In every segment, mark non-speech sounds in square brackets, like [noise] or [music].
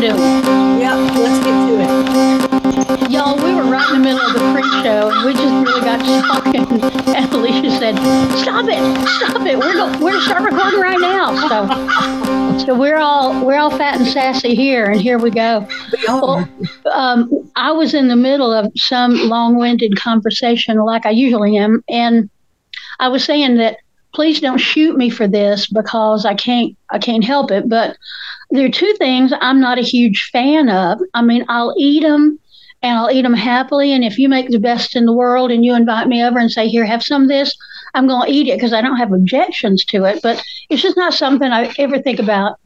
I'm. Yep, let's get to it. Y'all, we were right in the middle of the pre-show, and we just really got talking. And Alicia said, "Stop it! Stop it! We're going we're to start recording right now." So, so we're all we're all fat and sassy here, and here we go. Well, um, I was in the middle of some long-winded conversation, like I usually am, and I was saying that please don't shoot me for this because I can't I can't help it. But there are two things I'm not a huge fan of. I mean, I'll eat them and I'll eat them happily. And if you make the best in the world and you invite me over and say, "Here, have some of this," I'm going to eat it because I don't have objections to it. But it's just not something I ever think about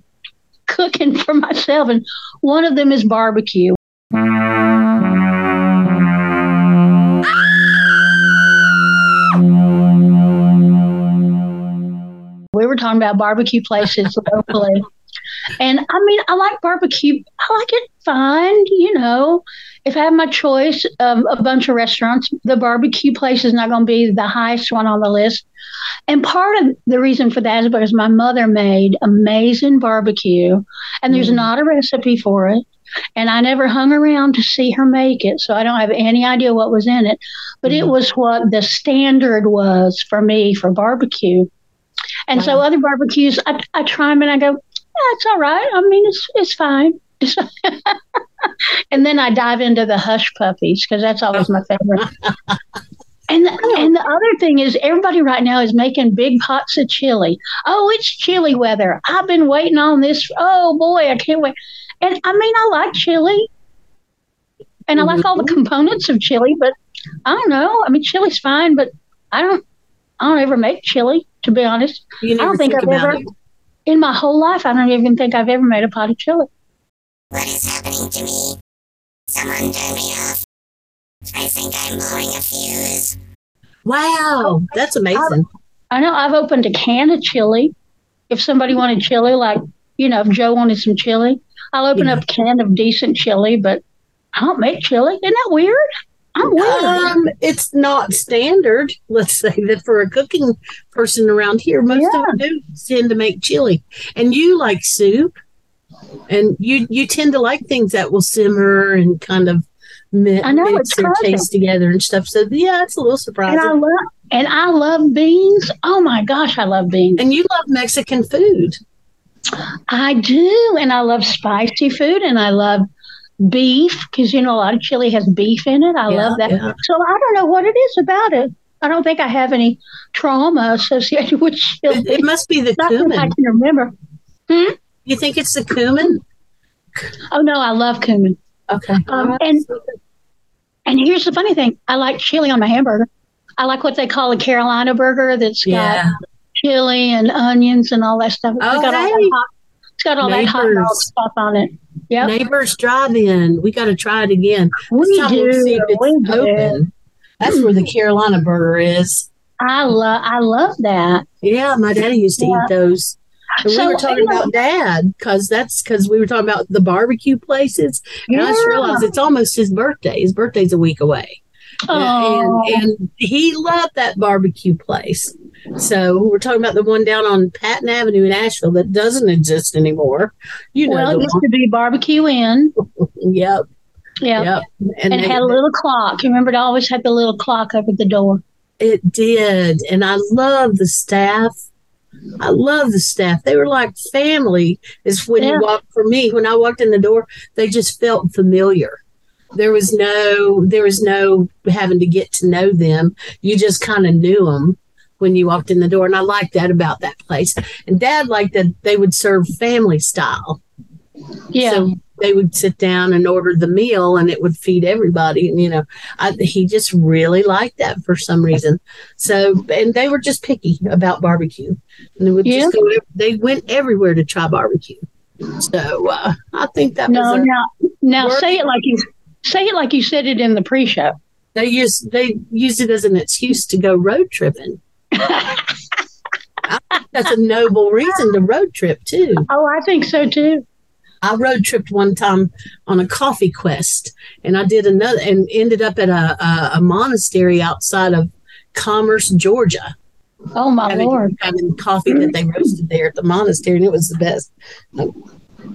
cooking [laughs] for myself. And one of them is barbecue. We were talking about barbecue places locally. And I mean, I like barbecue. I like it fine, you know. If I have my choice of a bunch of restaurants, the barbecue place is not going to be the highest one on the list. And part of the reason for that is because my mother made amazing barbecue, and there's Mm. not a recipe for it. And I never hung around to see her make it, so I don't have any idea what was in it. But it Mhm. was what the standard was for me for barbecue. And so other barbecues, I, I try them and I go, it's all right. I mean, it's it's fine. [laughs] and then I dive into the hush puppies because that's always my favorite. [laughs] And the, and the other thing is, everybody right now is making big pots of chili. Oh, it's chili weather. I've been waiting on this. Oh boy, I can't wait. And I mean, I like chili, and I like all the mm-hmm. components of chili, but I don't know. I mean, chili's fine, but I don't. I don't ever make chili, to be honest. You I don't think think I've ever, it. In my whole life, I don't even think I've ever made a pot of chili. What is happening to me? Someone turn me off. I think I'm blowing a fuse. Wow, oh, that's amazing. I know I've opened a can of chili. If somebody wanted chili, like, you know, if Joe wanted some chili, I'll open Yeah. up a can of decent chili, but I don't make chili. Isn't that weird? I'm weird. Um, it's not standard. Let's say that for a cooking person around here, most of them do tend to make chili, and you like soup, and you you tend to like things that will simmer and kind of mi- I know, mix crazy. taste together and stuff. So yeah, it's a little surprising. and. I love and I love beans. Oh my gosh, I love beans. And you love Mexican food. I do, and I love spicy food, and I love beef because you know a lot of chili has beef in it. I Yeah, love that. yeah. So I don't know what it is about it. I don't think I have any trauma associated [laughs] with chili. It, it must be the Not that I cumin. can remember. Hmm? You think it's the cumin? Oh no, I love cumin. Okay. Um, and and here's the funny thing: I like chili on my hamburger. I like what they call a Carolina burger that's yeah. got chili and onions and all that stuff. It's Oh, got all that hot. It's got all that hot dog stuff on it. Yep, Nabor's Drive-In. We got to try it again. we do. we'll see if it's we do. open. That's where the Carolina burger is. I love. I love that. Yeah, my daddy used to Yeah. eat those. So, we were talking about dad because that's because we were talking about the barbecue places. And I just realized it's almost his birthday. His birthday's a week away. Oh, And, and he loved that barbecue place. So we're talking about the one down on Patton Avenue in Asheville that doesn't exist anymore. You know, well, it used to be barbecue Inn. one. [laughs] Yep. Yeah. Yep. And, it they- had a little clock. You remember it always had the little clock over the door. It did. And I love the staff. I love the staff. They were like family. Is when Yeah. you walk for me, when I walked in the door, they just felt familiar. There was no there was no having to get to know them. You just kind of knew them when you walked in the door. And I liked that about that place. And dad liked that they would serve family style. Yeah. So they would sit down and order the meal and it would feed everybody. And, you know, I, he just really liked that for some reason. So, and they were just picky about barbecue. And they would Yeah. just go, they went everywhere to try barbecue. So uh, I think that No, was now, now say it like you say it like you said it in the pre-show. they used they used it as an excuse to go road tripping. [laughs] That's a noble reason to road trip too. Oh, I think so too. I road tripped one time on a coffee quest, and I did another and ended up at a, a, a monastery outside of Commerce, Georgia, Oh my having, lord. having coffee that they roasted there at the monastery, and it was the best.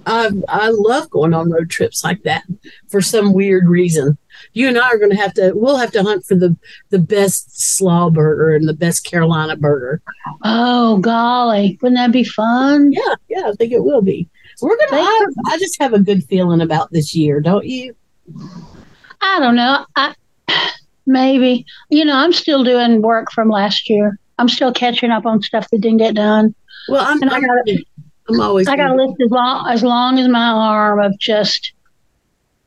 I I love going on road trips like that for some weird reason. You and I are going to have to. We'll have to hunt for the the best slaw burger and the best Carolina burger. Oh golly, wouldn't that be fun? Yeah, yeah, I think it will be. We're gonna. I, I just have a good feeling about this year, don't you? I don't know. I [sighs] maybe you know I'm still doing work from last year. I'm still catching up on stuff that didn't get done. Well, I'm. And I got I'm always. I got a list as long as long as my arm of just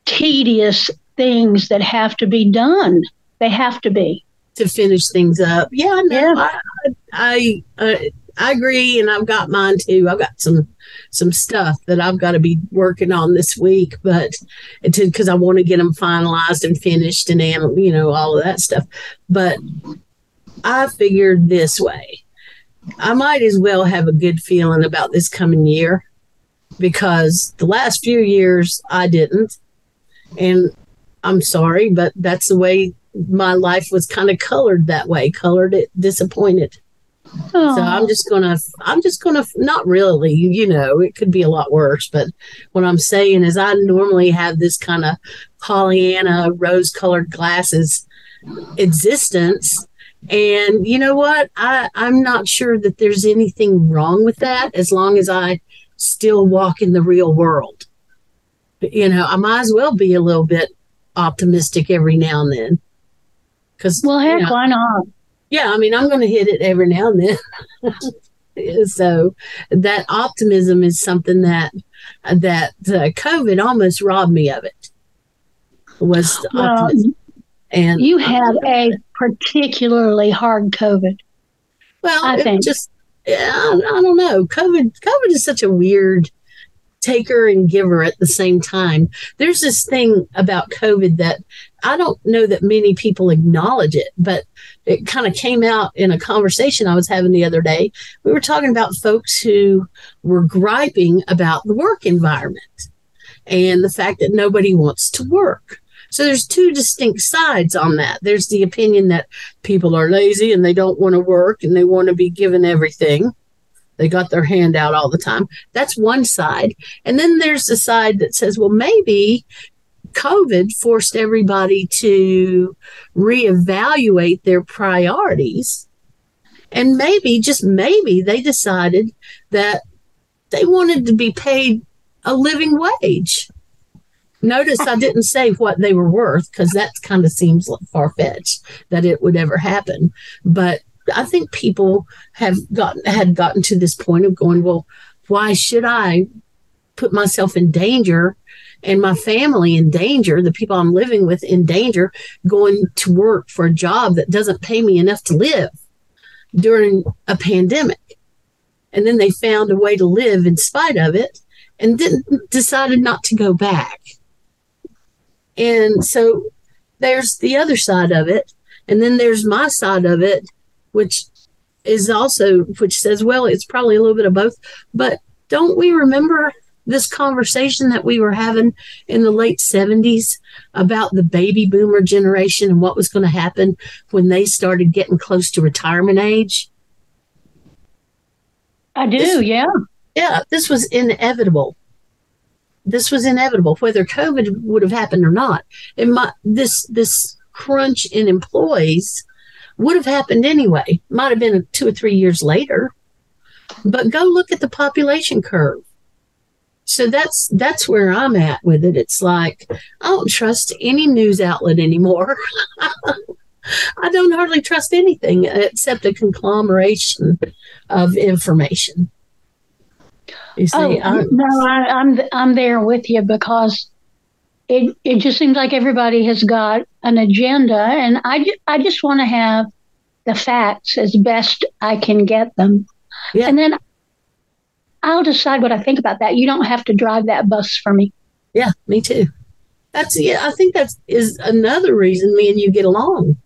tedious things that have to be done. They have to be. to finish things up. Yeah, I know. Yeah. I I, uh, I agree, and I've got mine too. I've got some some stuff that I've got to be working on this week, but it's because I want to get them finalized and finished and you know all of that stuff. But I figured this way: I might as well have a good feeling about this coming year because the last few years I didn't, and I'm sorry, but that's the way my life was kind of colored that way, colored it disappointed. Oh, So I'm just gonna, I'm just gonna, not really, you know, it could be a lot worse. But what I'm saying is, I normally have this kind of Pollyanna rose-colored glasses existence, and you know what? I I'm not sure that there's anything wrong with that as long as I still walk in the real world. But, you know, I might as well be a little bit optimistic every now and then. Because well, heck, why not? yeah, I mean, I'm going to hit it every now and then. [laughs] so that optimism is something that that uh, COVID almost robbed me of it. Was the Well, optimism. And you had a particularly hard COVID. well, I think. just yeah, I, I don't know. COVID COVID is such a weird taker and giver at the same time. There's this thing about COVID that I don't know that many people acknowledge it, but it kind of came out in a conversation I was having the other day. We were talking about folks who were griping about the work environment and the fact that nobody wants to work. So there's two distinct sides on that. There's the opinion that people are lazy and they don't want to work and they want to be given everything. They got their hand out all the time. That's one side. And then there's the side that says, well, maybe COVID forced everybody to reevaluate their priorities. And maybe, just maybe, they decided that they wanted to be paid a living wage. Notice I didn't say what they were worth because that kind of seems far fetched that it would ever happen. But I think people have gotten had gotten to this point of going, well, why should I put myself in danger and my family in danger, the people I'm living with in danger, going to work for a job that doesn't pay me enough to live during a pandemic. And then they found a way to live in spite of it and then decided not to go back. And so there's the other side of it. And then there's my side of it, which is also, which says, well, it's probably a little bit of both. But don't we remember this conversation that we were having in the late 70s about the baby boomer generation and what was going to happen when they started getting close to retirement age? I do, This- yeah. yeah, this was inevitable. This was inevitable, whether COVID would have happened or not. Might this this crunch in employees would have happened anyway. Might have been two or three years later. But go look at the population curve. So that's that's where I'm at with it. It's like I don't trust any news outlet anymore. [laughs] I don't hardly trust anything except a conglomeration of information. You see, Oh I, no, I, I'm I'm there with you because it it just seems like everybody has got an agenda, and I I just want to have the facts as best I can get them, Yeah. and then I'll decide what I think about that. You don't have to drive that bus for me. yeah, me too. That's yeah. I think that's is another reason me and you get along.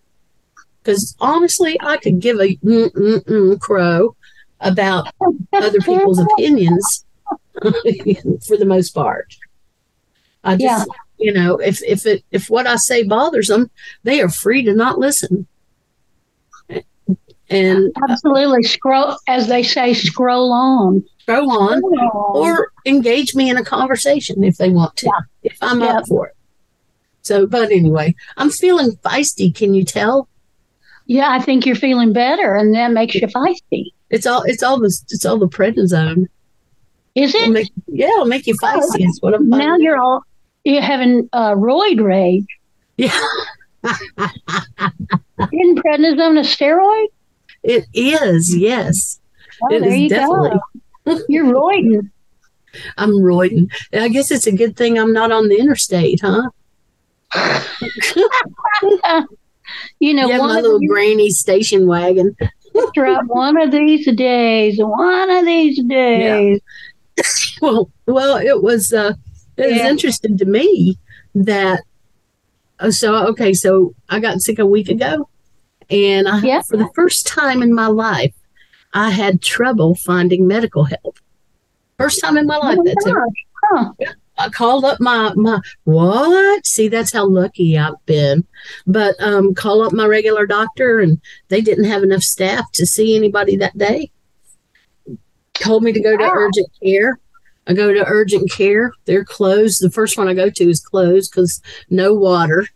Because honestly, I could give a mm, mm, mm, crow about other people's opinions [laughs] for the most part. I just, you know, if if it if what I say bothers them, they are free to not listen. And Absolutely, scroll as they say, scroll on. go on or engage me in a conversation if they want to, if I'm Yeah. up for it. So, but anyway, I'm feeling feisty. Can you tell? yeah, I think you're feeling better, and that makes you feisty. It's all it's all the it's all the prednisone. Is It'll make, yeah, it'll make you feisty. Is what I'm. Now you're all you're having uh, roid rage. yeah, [laughs] Isn't prednisone a steroid? it is. Yes, Oh, It there is you definitely. go. [laughs] You're roiding. I'm roiding. I guess it's a good thing I'm not on the interstate, huh? [laughs] You know, yeah, one my little these, granny station wagon. Right, one of these days, one of these days. [laughs] Well, well, it was uh, it was interesting to me that. uh, So okay, so I got sick a week ago, and I, Yeah. for the first time in my life, I had trouble finding medical help. First time in my life. Oh my that's gosh, huh. I called up my my what? See, that's how lucky I've been. But um, call up my regular doctor, and they didn't have enough staff to see anybody that day. Told me to go to Wow. urgent care. I go to urgent care. They're closed. The first one I go to is closed because no water.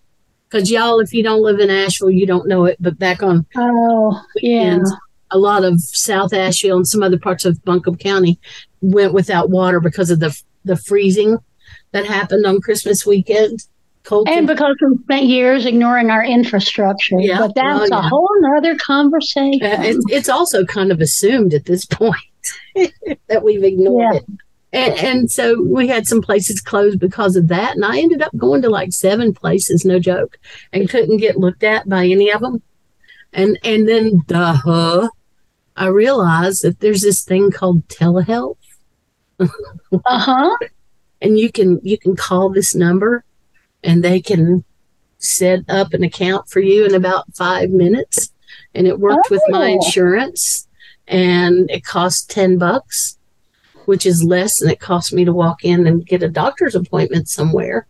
Because y'all, if you don't live in Asheville, you don't know it. But back on Oh, yeah. weekends, a lot of South Asheville and some other parts of Buncombe County went without water because of the the freezing that happened on Christmas weekend. Cold And because we spent years ignoring our infrastructure. Yeah, but that's well, a whole nother conversation. uh, it's, it's also kind of assumed at this [laughs] point that we've ignored Yeah. it. And, and so we had some places closed because of that. And I ended up going to like seven places, no joke, and couldn't get looked at by any of them. And, and then, duh, I realized that there's this thing called telehealth. [laughs] Uh-huh. And you can you can call this number and they can set up an account for you in about five minutes and it worked with my Oh. insurance and it cost 10 bucks which is less than it cost me to walk in and get a doctor's appointment somewhere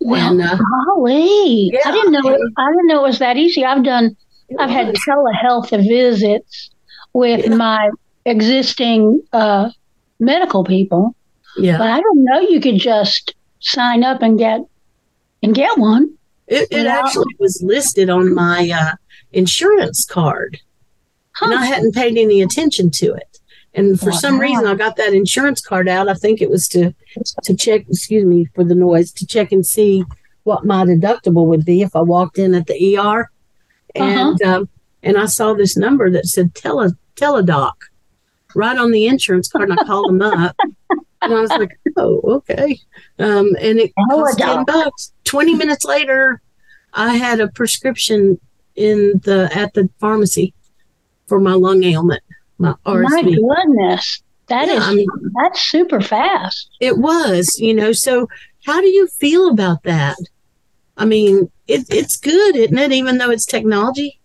Well, and uh, golly. Yeah. I didn't know it, I didn't know it was that easy. I've done I've had telehealth visits with Yeah. my existing uh, medical people, yeah but I don't know you could just sign up and get and get one. it, it Without- actually was listed on my uh, insurance card and I hadn't paid any attention to it. And for some reason, I got that insurance card out. I think it was to to check. Excuse me for the noise. To check and see what my deductible would be if I walked in at the ER. And um, and I saw this number that said tele Teladoc right on the insurance card. And I called them up, [laughs] and I was like, "Oh, okay." Um, and it cost ten bucks. Twenty minutes later, I had a prescription in the at the pharmacy for my lung ailment, my My goodness. That Yeah, is I mean- that's super fast. It was, you know. So, how do you feel about that? I mean, it, it's good, isn't it? Even though it's technology.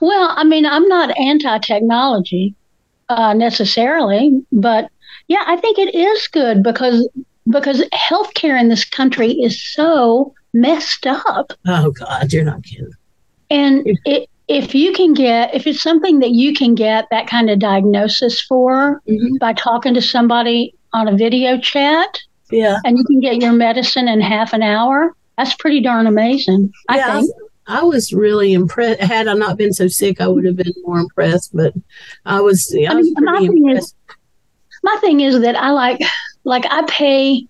Well, I mean, I'm not anti-technology uh, necessarily, but yeah, I think it is good because because healthcare in this country is so messed up, Oh God, you're not kidding. and it, if you can get if it's something that you can get that kind of diagnosis for Mhm. by talking to somebody on a video chat, Yeah, and you can get your medicine in half an hour, that's pretty darn amazing. I yeah. think. I was really impressed. Had I not been so sick, I would have been more impressed. But I was, I, I was my pretty thing is- impressed. My thing is that I like like I pay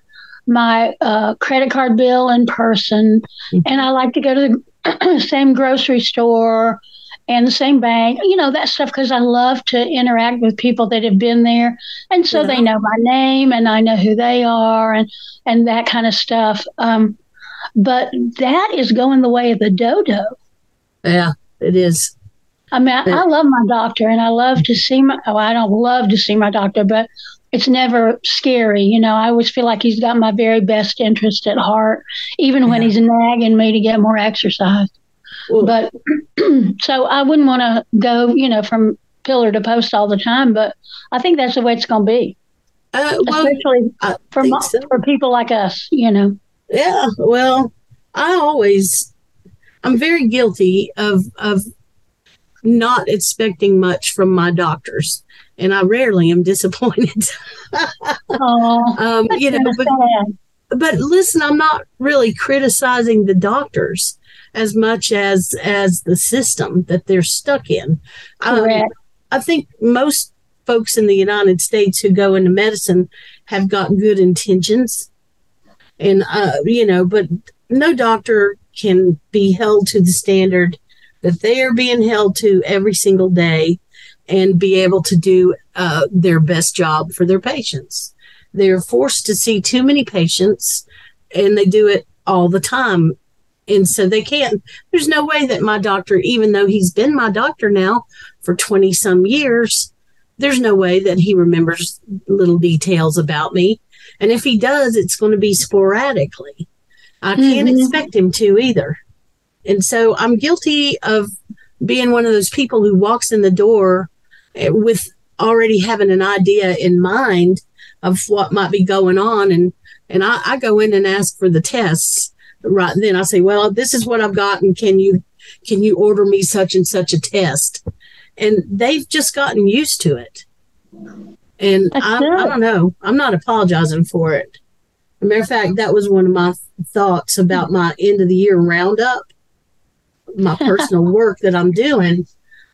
my uh, credit card bill in person, Mhm. and I like to go to the [clears throat] same grocery store and the same bank, you know, that stuff because I love to interact with people that have been there. And so Yeah. they know my name and I know who they are and, and that kind of stuff. Um, but that is going the way of the dodo. Yeah, it is. I mean, I, I love my doctor and I love to see my, oh, I don't love to see my doctor, but it's never scary. You know, I always feel like he's got my very best interest at heart, even when he's nagging me to get more exercise. Well, But [clears throat] so I wouldn't want to go, you know, from pillar to post all the time, but I think that's the way it's going to be, uh, well, especially I for, mo- so. for people like us, you know. Yeah, well, I always I'm very guilty of of not expecting much from my doctors, and I rarely am [laughs] disappointed. Oh, um, you know, but but listen, I'm not really criticizing the doctors as much as as the system that they're stuck in. Um. I think most folks in the United States who go into medicine have got good intentions. And, uh, you know, but no doctor can be held to the standard that they are being held to every single day and be able to do uh, their best job for their patients. They're forced to see too many patients and they do it all the time. And so they can't, there's no way that my doctor, even though he's been my doctor now for 20 some years, there's no way that he remembers little details about me. And if he does, it's going to be sporadically. I can't Mhm. expect him to either. And so I'm guilty of being one of those people who walks in the door eh, with already having an idea in mind of what might be going on. And, and I, I go in and ask for the tests right then. I say, well, this is what I've gotten. Can you, can you order me such and such a test? And they've just gotten used to it. And I. I don't know. I'm not apologizing for it. As a matter of fact, that was one of my thoughts about my end of the year roundup, my personal work that I'm doing.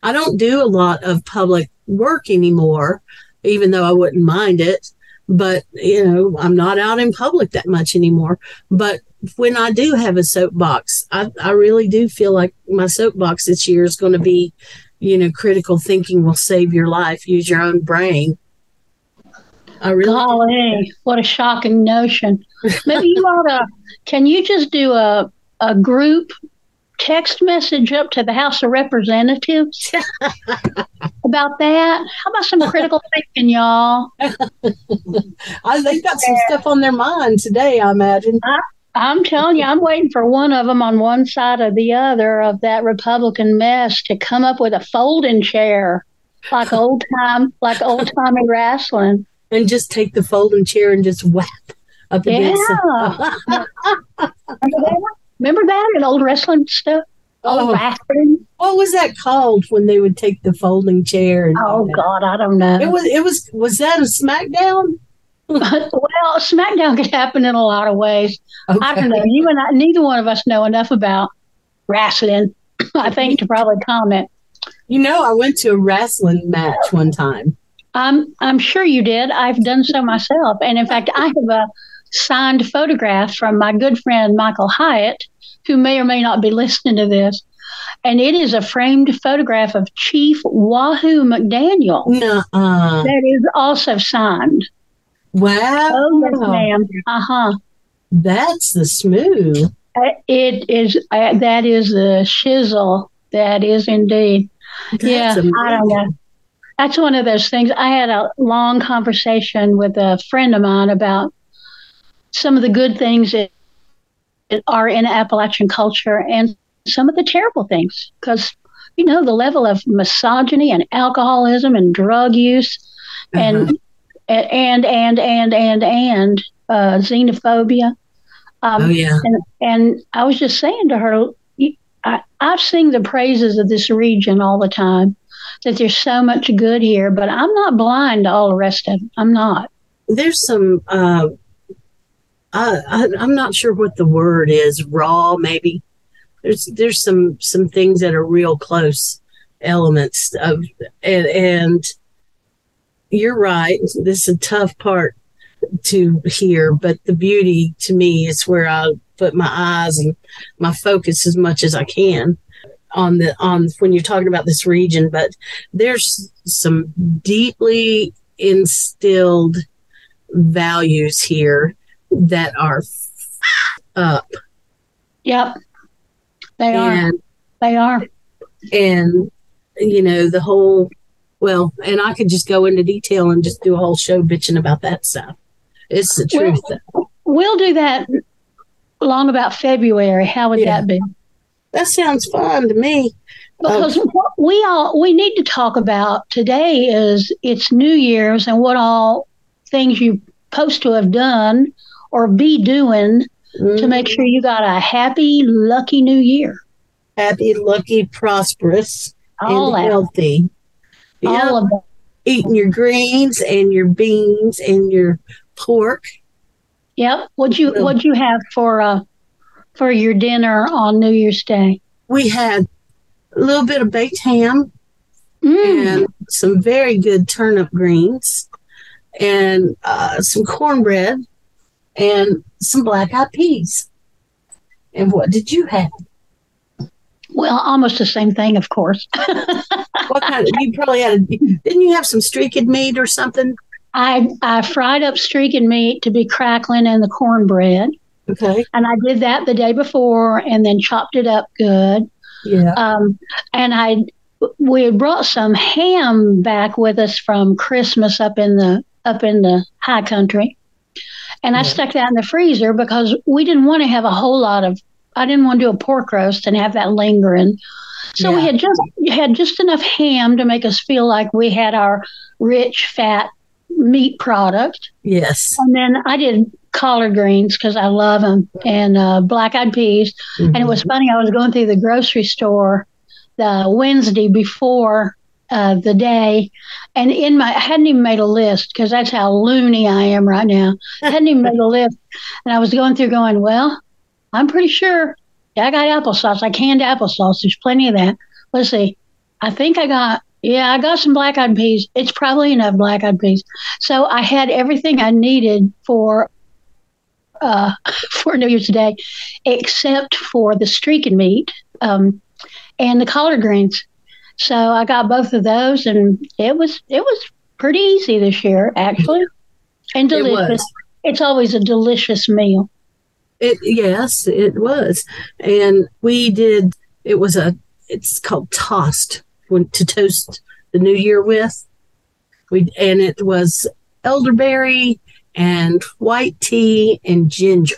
I don't do a lot of public work anymore, even though I wouldn't mind it. But, you know, I'm not out in public that much anymore. But when I do have a soapbox, I, I really do feel like my soapbox this year is going to be, you know, critical thinking will save your life. Use your own brain. I really Golly, what a shocking notion. Maybe you ought to, can you just do a, a group text message up to the House of Representatives [laughs] about that? How about some critical thinking, y'all? [laughs] I they've got some stuff on their mind today, I imagine. I'm telling you, I'm waiting for one of them on one side or the other of that Republican mess to come up with a folding chair, like old time, like old timey wrestling. And just take the folding chair and just whap up against Yeah. [laughs] Remember that? In old wrestling stuff? Old Oh. wrestling. what was that called when they would take the folding chair and Oh God, I don't know. it was it was was that a smackdown? [laughs] well, SmackDown could happen in a lot of ways. I don't know. You and I, neither one of us know enough about wrestling, I think, to probably comment. You know, I went to a wrestling match one time. I'm I'm sure you did. I've done so myself, and in fact, I have a signed photograph from my good friend Michael Hyatt, who may or may not be listening to this, and it is a framed photograph of Chief Wahoo McDaniel. Nuh-uh. That is also signed. Wow. Oh yes, ma'am. Uh huh. That's the smooth. It is. Uh, that is the shizzle. That is indeed. That's yeah, I don't know. That's one of those things. I had a long conversation with a friend of mine about some of the good things that are in Appalachian culture and some of the terrible things. Because, you know, the level of misogyny and alcoholism and drug use and, and, and, and, and, and, uh, xenophobia. Um, Oh yeah. and and I was just saying to her, I, I sing the praises of this region all the time. That there's so much good here, but I'm not blind to all the rest of it. I'm not. There's some uh I, I I'm not sure what the word is, raw maybe. There's there's some some things that are real close elements of and and you're right. This is a tough part to hear, but the beauty to me is where I put my eyes and my focus as much as I can. on the on when you're talking about this region, but there's some deeply instilled values here that are up Yep. They are. and They are. and you know the whole well and i could just go into detail and just do a whole show bitching about that stuff it's the truth We'll do that long about February. How would Yeah. that be? that sounds fun to me Because um, what we all we need to talk about today is it's New Year's and what all things you're supposed to have done or be doing to Mm, make sure you got a happy, lucky New Year. happy lucky prosperous All and that, healthy yeah all of that. eating your greens and your beans and your pork Yep. What'd you Well- What'd you have for uh for your dinner on New Year's Day? we had a little bit of baked ham Mm. and some very good turnip greens and uh, some cornbread and some black eyed peas. And what did you have? Well, almost the same thing, of course. [laughs] What kind of, you probably had, a, didn't you have some streaked meat or something? I I fried up streaking meat to be crackling in the cornbread, Okay. and I did that the day before, and then chopped it up good. Yeah. Um, and I we had brought some ham back with us from Christmas up in the up in the high country, and I Yeah. stuck that in the freezer because we didn't want to have a whole lot of. I didn't want to do a pork roast and have that lingering. So we had just had just enough ham to make us feel like we had our rich fat meat product. Yes. And then I did collard greens because I love them and uh, black eyed peas. And it was funny, I was going through the grocery store the Wednesday before uh, the day. And in my, I hadn't even made a list because that's how loony I am right now. I hadn't even made a [laughs] list. And I was going through going, well, I'm pretty sure I got applesauce. I canned applesauce. There's plenty of that. Let's see. I think I got, yeah, I got some black eyed peas. It's probably enough black eyed peas. So I had everything I needed for uh, [laughs] for New Year's Day, except for the streaking meat um, and the collard greens. So I got both of those, and it was it was pretty easy this year, actually, and It delicious. was. It's always a delicious meal. It yes, it was, and we did. It was a. It's called tossed when to toast the New Year with. We and it was elderberry and white tea and ginger.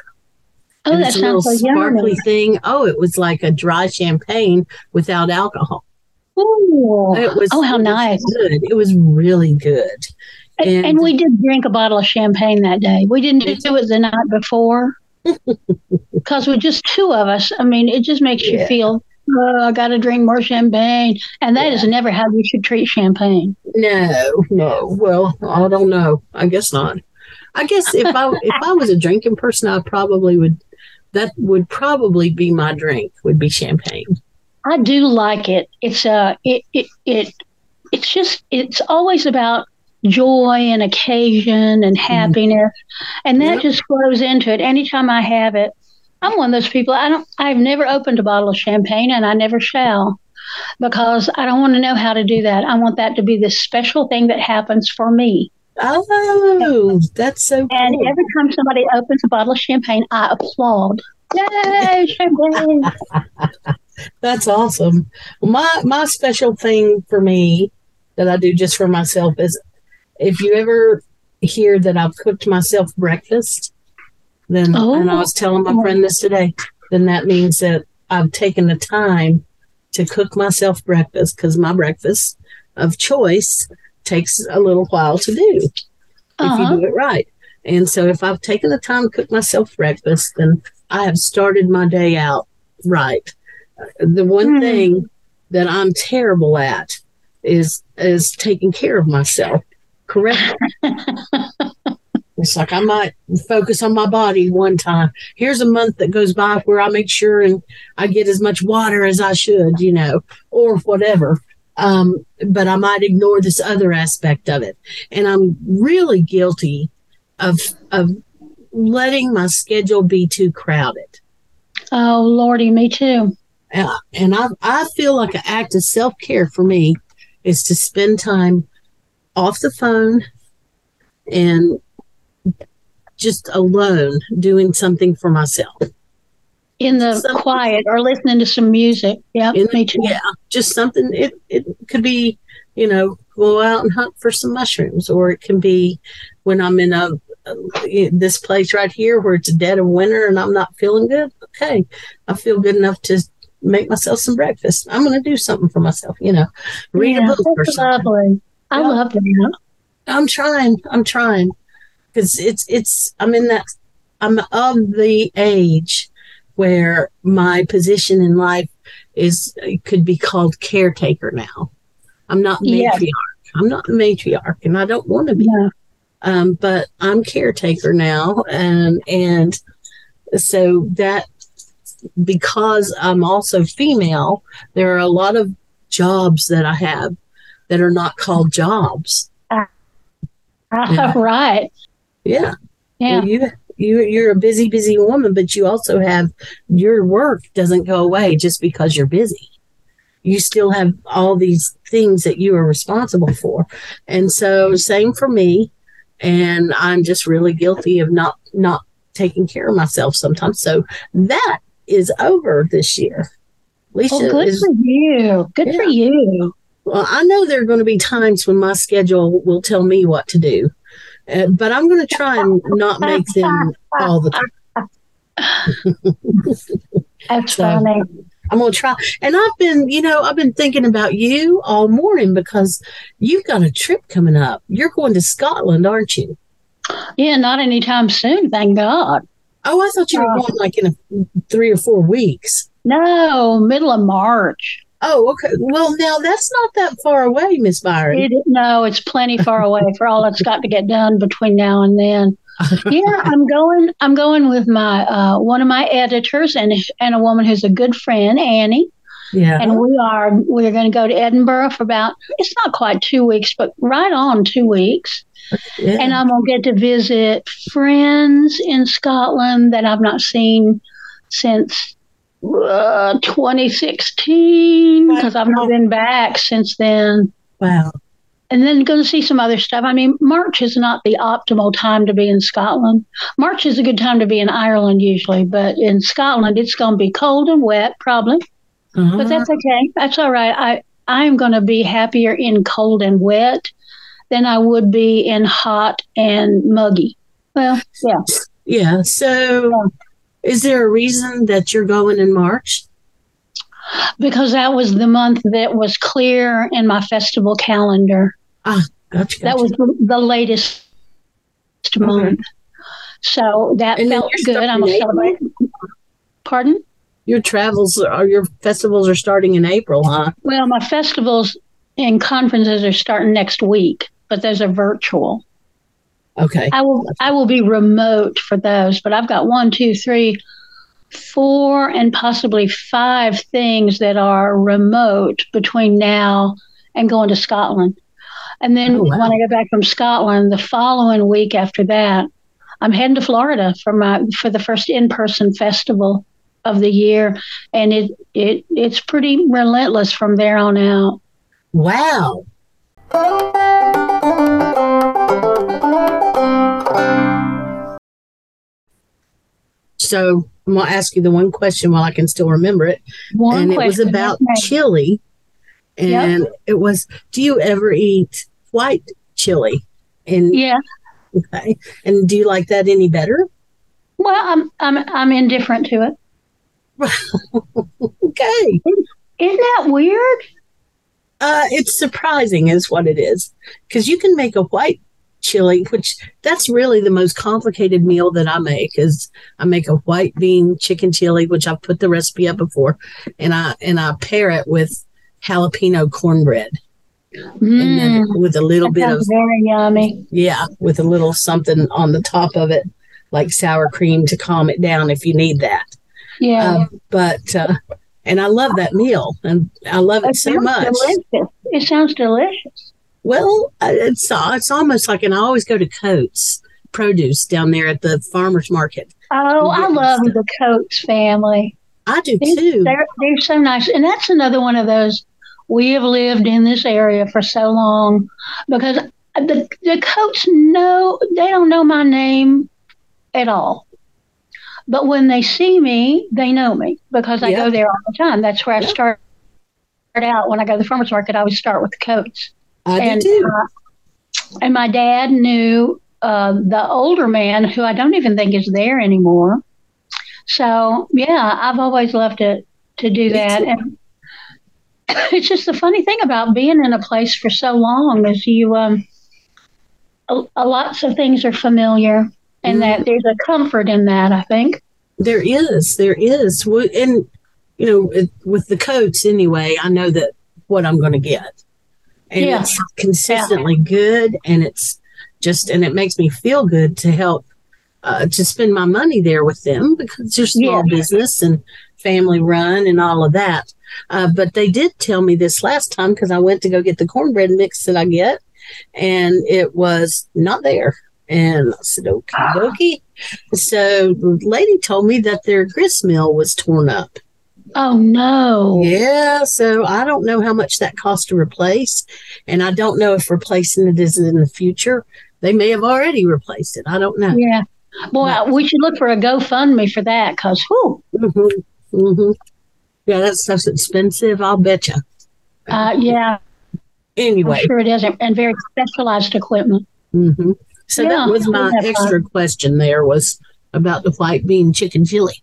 Oh, and that it's a sounds so little sparkly yummy. thing. Oh, it was like a dry champagne without alcohol. Ooh. It was. oh, how nice! Good. It was really good. And, And- and we did drink a bottle of champagne that day. We didn't do it the night before [laughs] because with just two of us, I mean, it just makes you feel, oh, I got to drink more champagne. And that is Yeah. never how you should treat champagne. No, no. Well, I don't know. I guess not. I guess if I if I was a drinking person, I probably would. That would probably be my drink. Would be champagne. I do like it. It's uh, it, it, it, it's just, it's always about joy and occasion and happiness. And that Yep. just flows into it. Anytime I have it, I'm one of those people. I don't, I've never opened a bottle of champagne and I never shall because I don't want to know how to do that. I want that to be this special thing that happens for me. Oh, that's so And cool. every time somebody opens a bottle of champagne, I applaud. Yay, champagne. [laughs] That's awesome. My my special thing for me that I do just for myself is if you ever hear that I've cooked myself breakfast, then and I Oh. was telling my friend this today, then that means that I've taken the time to cook myself breakfast because my breakfast of choice takes a little while to do if Uh-huh. you do it right. And so if I've taken the time to cook myself breakfast, then I have started my day out right. The one Hmm. thing that I'm terrible at is is taking care of myself Correct. [laughs] it's like I might focus on my body one time. Here's a month that goes by where I make sure and I get as much water as I should, you know, or whatever. Um, but I might ignore this other aspect of it. And I'm really guilty of of letting my schedule be too crowded. Oh, Lordy, me too. Uh, and I, I feel like an act of self care for me is to spend time off the phone and just alone doing something for myself. In the Some- quiet or listening to some music. Yeah, me too. Yeah, just something. It it could be, you know, go out and hunt for some mushrooms, or it can be when I'm in a- this place right here where it's dead of winter and I'm not feeling good. Okay, I feel good enough to make myself some breakfast. I'm going to do something for myself. You know, read Yeah, a book or something. lovely. I Yeah. love that. I'm trying. I'm trying because it's it's. I'm in that. I'm of the age where my position in life is could be called caretaker now. I'm not matriarch. I'm not matriarch, and I don't want to be. Yeah. Um, but I'm caretaker now, and and so that because I'm also female, there are a lot of jobs that I have that are not called jobs. [laughs] Yeah. right. Yeah. Yeah. Well, you you you're a busy, busy woman, but you also have your work doesn't go away just because you're busy. You still have all these things that you are responsible for. And so same for me. And I'm just really guilty of not not taking care of myself sometimes. So that is over this year. Alicia Well, good is for you. Good for you. well, I know there are going to be times when my schedule will tell me what to do, uh, but I'm going to try and not make them all the time. [laughs] That's So- funny. I'm to try. And I've been, you know, I've been thinking about you all morning because you've got a trip coming up. You're going to Scotland, aren't you? Yeah, not anytime soon, thank God. Oh, I thought you were Uh, going like in a, three or four weeks. No, middle of March. Oh, okay. Well, now that's not that far away, Miss Byron. It, no, it's plenty far away for all that's got to get done between now and then. [laughs] Yeah, I'm going. I'm going with my uh, one of my editors and and a woman who's a good friend, Annie. yeah. and we are we're going to go to Edinburgh for about it's not quite two weeks, but right on two weeks. yeah. And I'm going to get to visit friends in Scotland that I've not seen since uh, 2016 because I've not been back since then. wow. And then going to see some other stuff. I mean, March is not the optimal time to be in Scotland. March is a good time to be in Ireland usually, but in Scotland it's going to be cold and wet probably. Uh-huh. But that's okay. That's all right. I I am going to be happier in cold and wet than I would be in hot and muggy. Well, yeah. yeah. So, is there a reason that you're going in March? Because that was the month that was clear in my festival calendar. Gotcha. gotcha. That was the, latest month. So that And felt good. I'm to celebrate. Pardon? your travels or your festivals are starting in April, huh? Well, my festivals and conferences are starting next week, but those are virtual. Okay. I will I will be remote for those, but I've got one, two, three, four, and possibly five things that are remote between now and going to Scotland. And then Oh, wow. when I get back from Scotland, the following week after that, I'm heading to Florida for my for the first in person festival of the year, and it it it's pretty relentless from there on out. Wow. So I'm gonna ask you the one question while I can still remember it, One and it was about okay. chili, and it was: Do you ever eat white chili? And Yeah. okay, and do you like that any better? Well, I'm I'm I'm indifferent to it. [laughs] Okay, Isn't that weird? uh, it's surprising, is what it is, because you can make a white chili, which that's really the most complicated meal that I make. Is I make a white bean chicken chili, which I've put the recipe up before, and I and I pair it with jalapeno cornbread, Mm, with a little that bit of very yummy. yeah, with a little something on the top of it, like sour cream to calm it down if you need that. Yeah, Um, but uh, and I love that meal, and I love it it so much. delicious. It sounds delicious. Well, uh, it's uh, it's almost like, and I always go to Coates Produce down there at the farmers market. Oh, I love the Coates family. I do They- too. They're they're so nice, and that's another one of those. We have lived in this area for so long because the the Coates know they don't know my name at all, but when they see me, they know me because I Yeah. go there all the time. That's where I Yeah. start out when I go to the farmers market. I always start with the Coates, I do and too. uh, and my dad knew uh, the older man who I don't even think is there anymore. So yeah, I've always loved to to do Me that, too. and [laughs] it's just the funny thing about being in a place for so long is you um, a, a lots of things are familiar, and that there's a comfort in that. I think. There is, there is, and you know, with the Coates anyway, I know that what I'm going to get, and Yeah. it's consistently good, and it's just, and it makes me feel good to help uh, to spend my money there with them because they're small business and family run and all of that. Uh, but they did tell me this last time because I went to go get the cornbread mix that I get, and it was not there. And I said, "Okay, dokie." So the lady told me that their grist mill was torn up. Oh no! Yeah, so I don't know how much that cost to replace, and I don't know if replacing it is in the future. They may have already replaced it. I don't know. Yeah. Boy, we should look for a GoFundMe for that because, whew, hmm hmm Yeah, that stuff's expensive. I'll bet you. uh, yeah, Anyway, I'm sure it is, and very specialized equipment. hmm so Yeah, that was my have extra question. There was about the white bean chicken chili.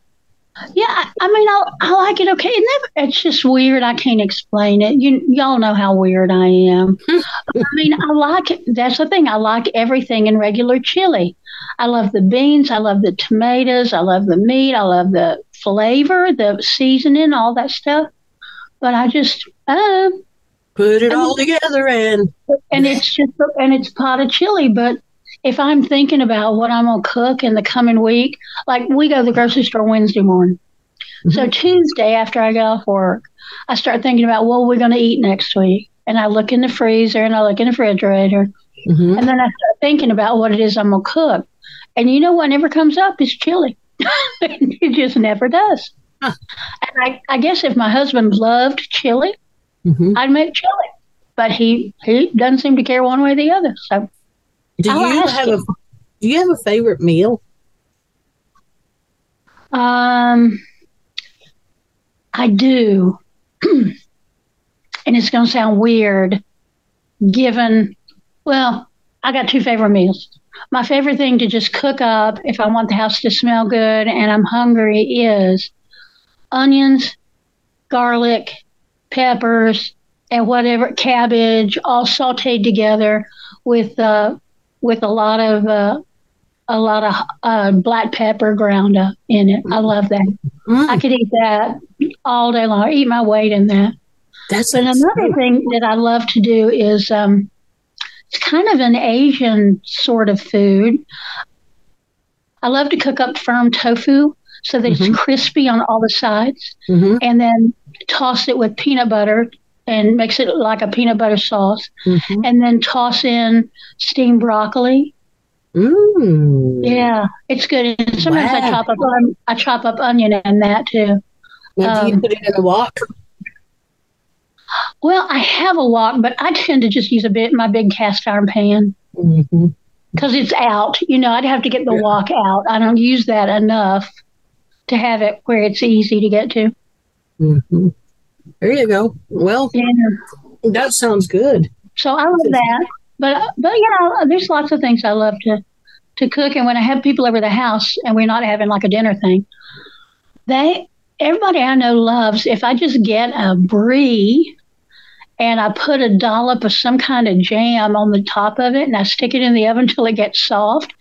Yeah, I, I mean, I, I like it. Okay, it never, it's just weird. I can't explain it. You y'all know how weird I am. [laughs] I mean, I like it. That's the thing. I like everything in regular chili. I love the beans. I love the tomatoes. I love the meat. I love the flavor, the seasoning, all that stuff. But I just, uh, Put it And- all together and and it's just and it's pot of chili. But if i'm thinking about what i'm going to cook in the coming week like we go to the grocery store wednesday morning. So tuesday after i get off work i start thinking about what we're going to eat next week. And i look in the freezer and i look in the refrigerator. Mhm. and then i start thinking about what it is i'm going to cook. And you know what never comes up is chili [laughs] it just never does Huh. and I, I guess if my husband loved chili Mhm. I'd make chili. But he he doesn't seem to care one way or the other. So do I'll you have a do you have a favorite meal? um I do. [clears throat] and it's gonna sound weird given well, I got two favorite meals. My favorite thing to just cook up if I want the house to smell good and I'm hungry is onions, garlic, peppers, and whatever cabbage all sautéed together with uh, with a lot of uh, a lot of uh, black pepper ground up in it. I love that. Mm, I could eat that all day long. Eat my weight in that. that's But another thing that I love to do is um, it's kind of an Asian sort of food. I love to cook up firm tofu so that Mhm. it's crispy on all the sides, Mhm, and then toss it with peanut butter and mix it like a peanut butter sauce, mhm. and then toss in steamed broccoli. Mm. Yeah, it's good. And sometimes I chop up I chop up onion in that too. Now, do you Um, put it in a wok? Well, I have a wok, but I tend to just use a bit my big cast iron pan. because it's out. You know, I'd have to get the Yeah. wok out. I don't use that enough to have it where it's easy to get to. hmm There you go. Well, Yeah. that sounds good. So I love that. But but you know, there's lots of things I love to to cook. And when I have people over the house and we're not having like a dinner thing, they everybody I know loves if I just get a brie and I put a dollop of some kind of jam on the top of it and I stick it in the oven till it gets soft.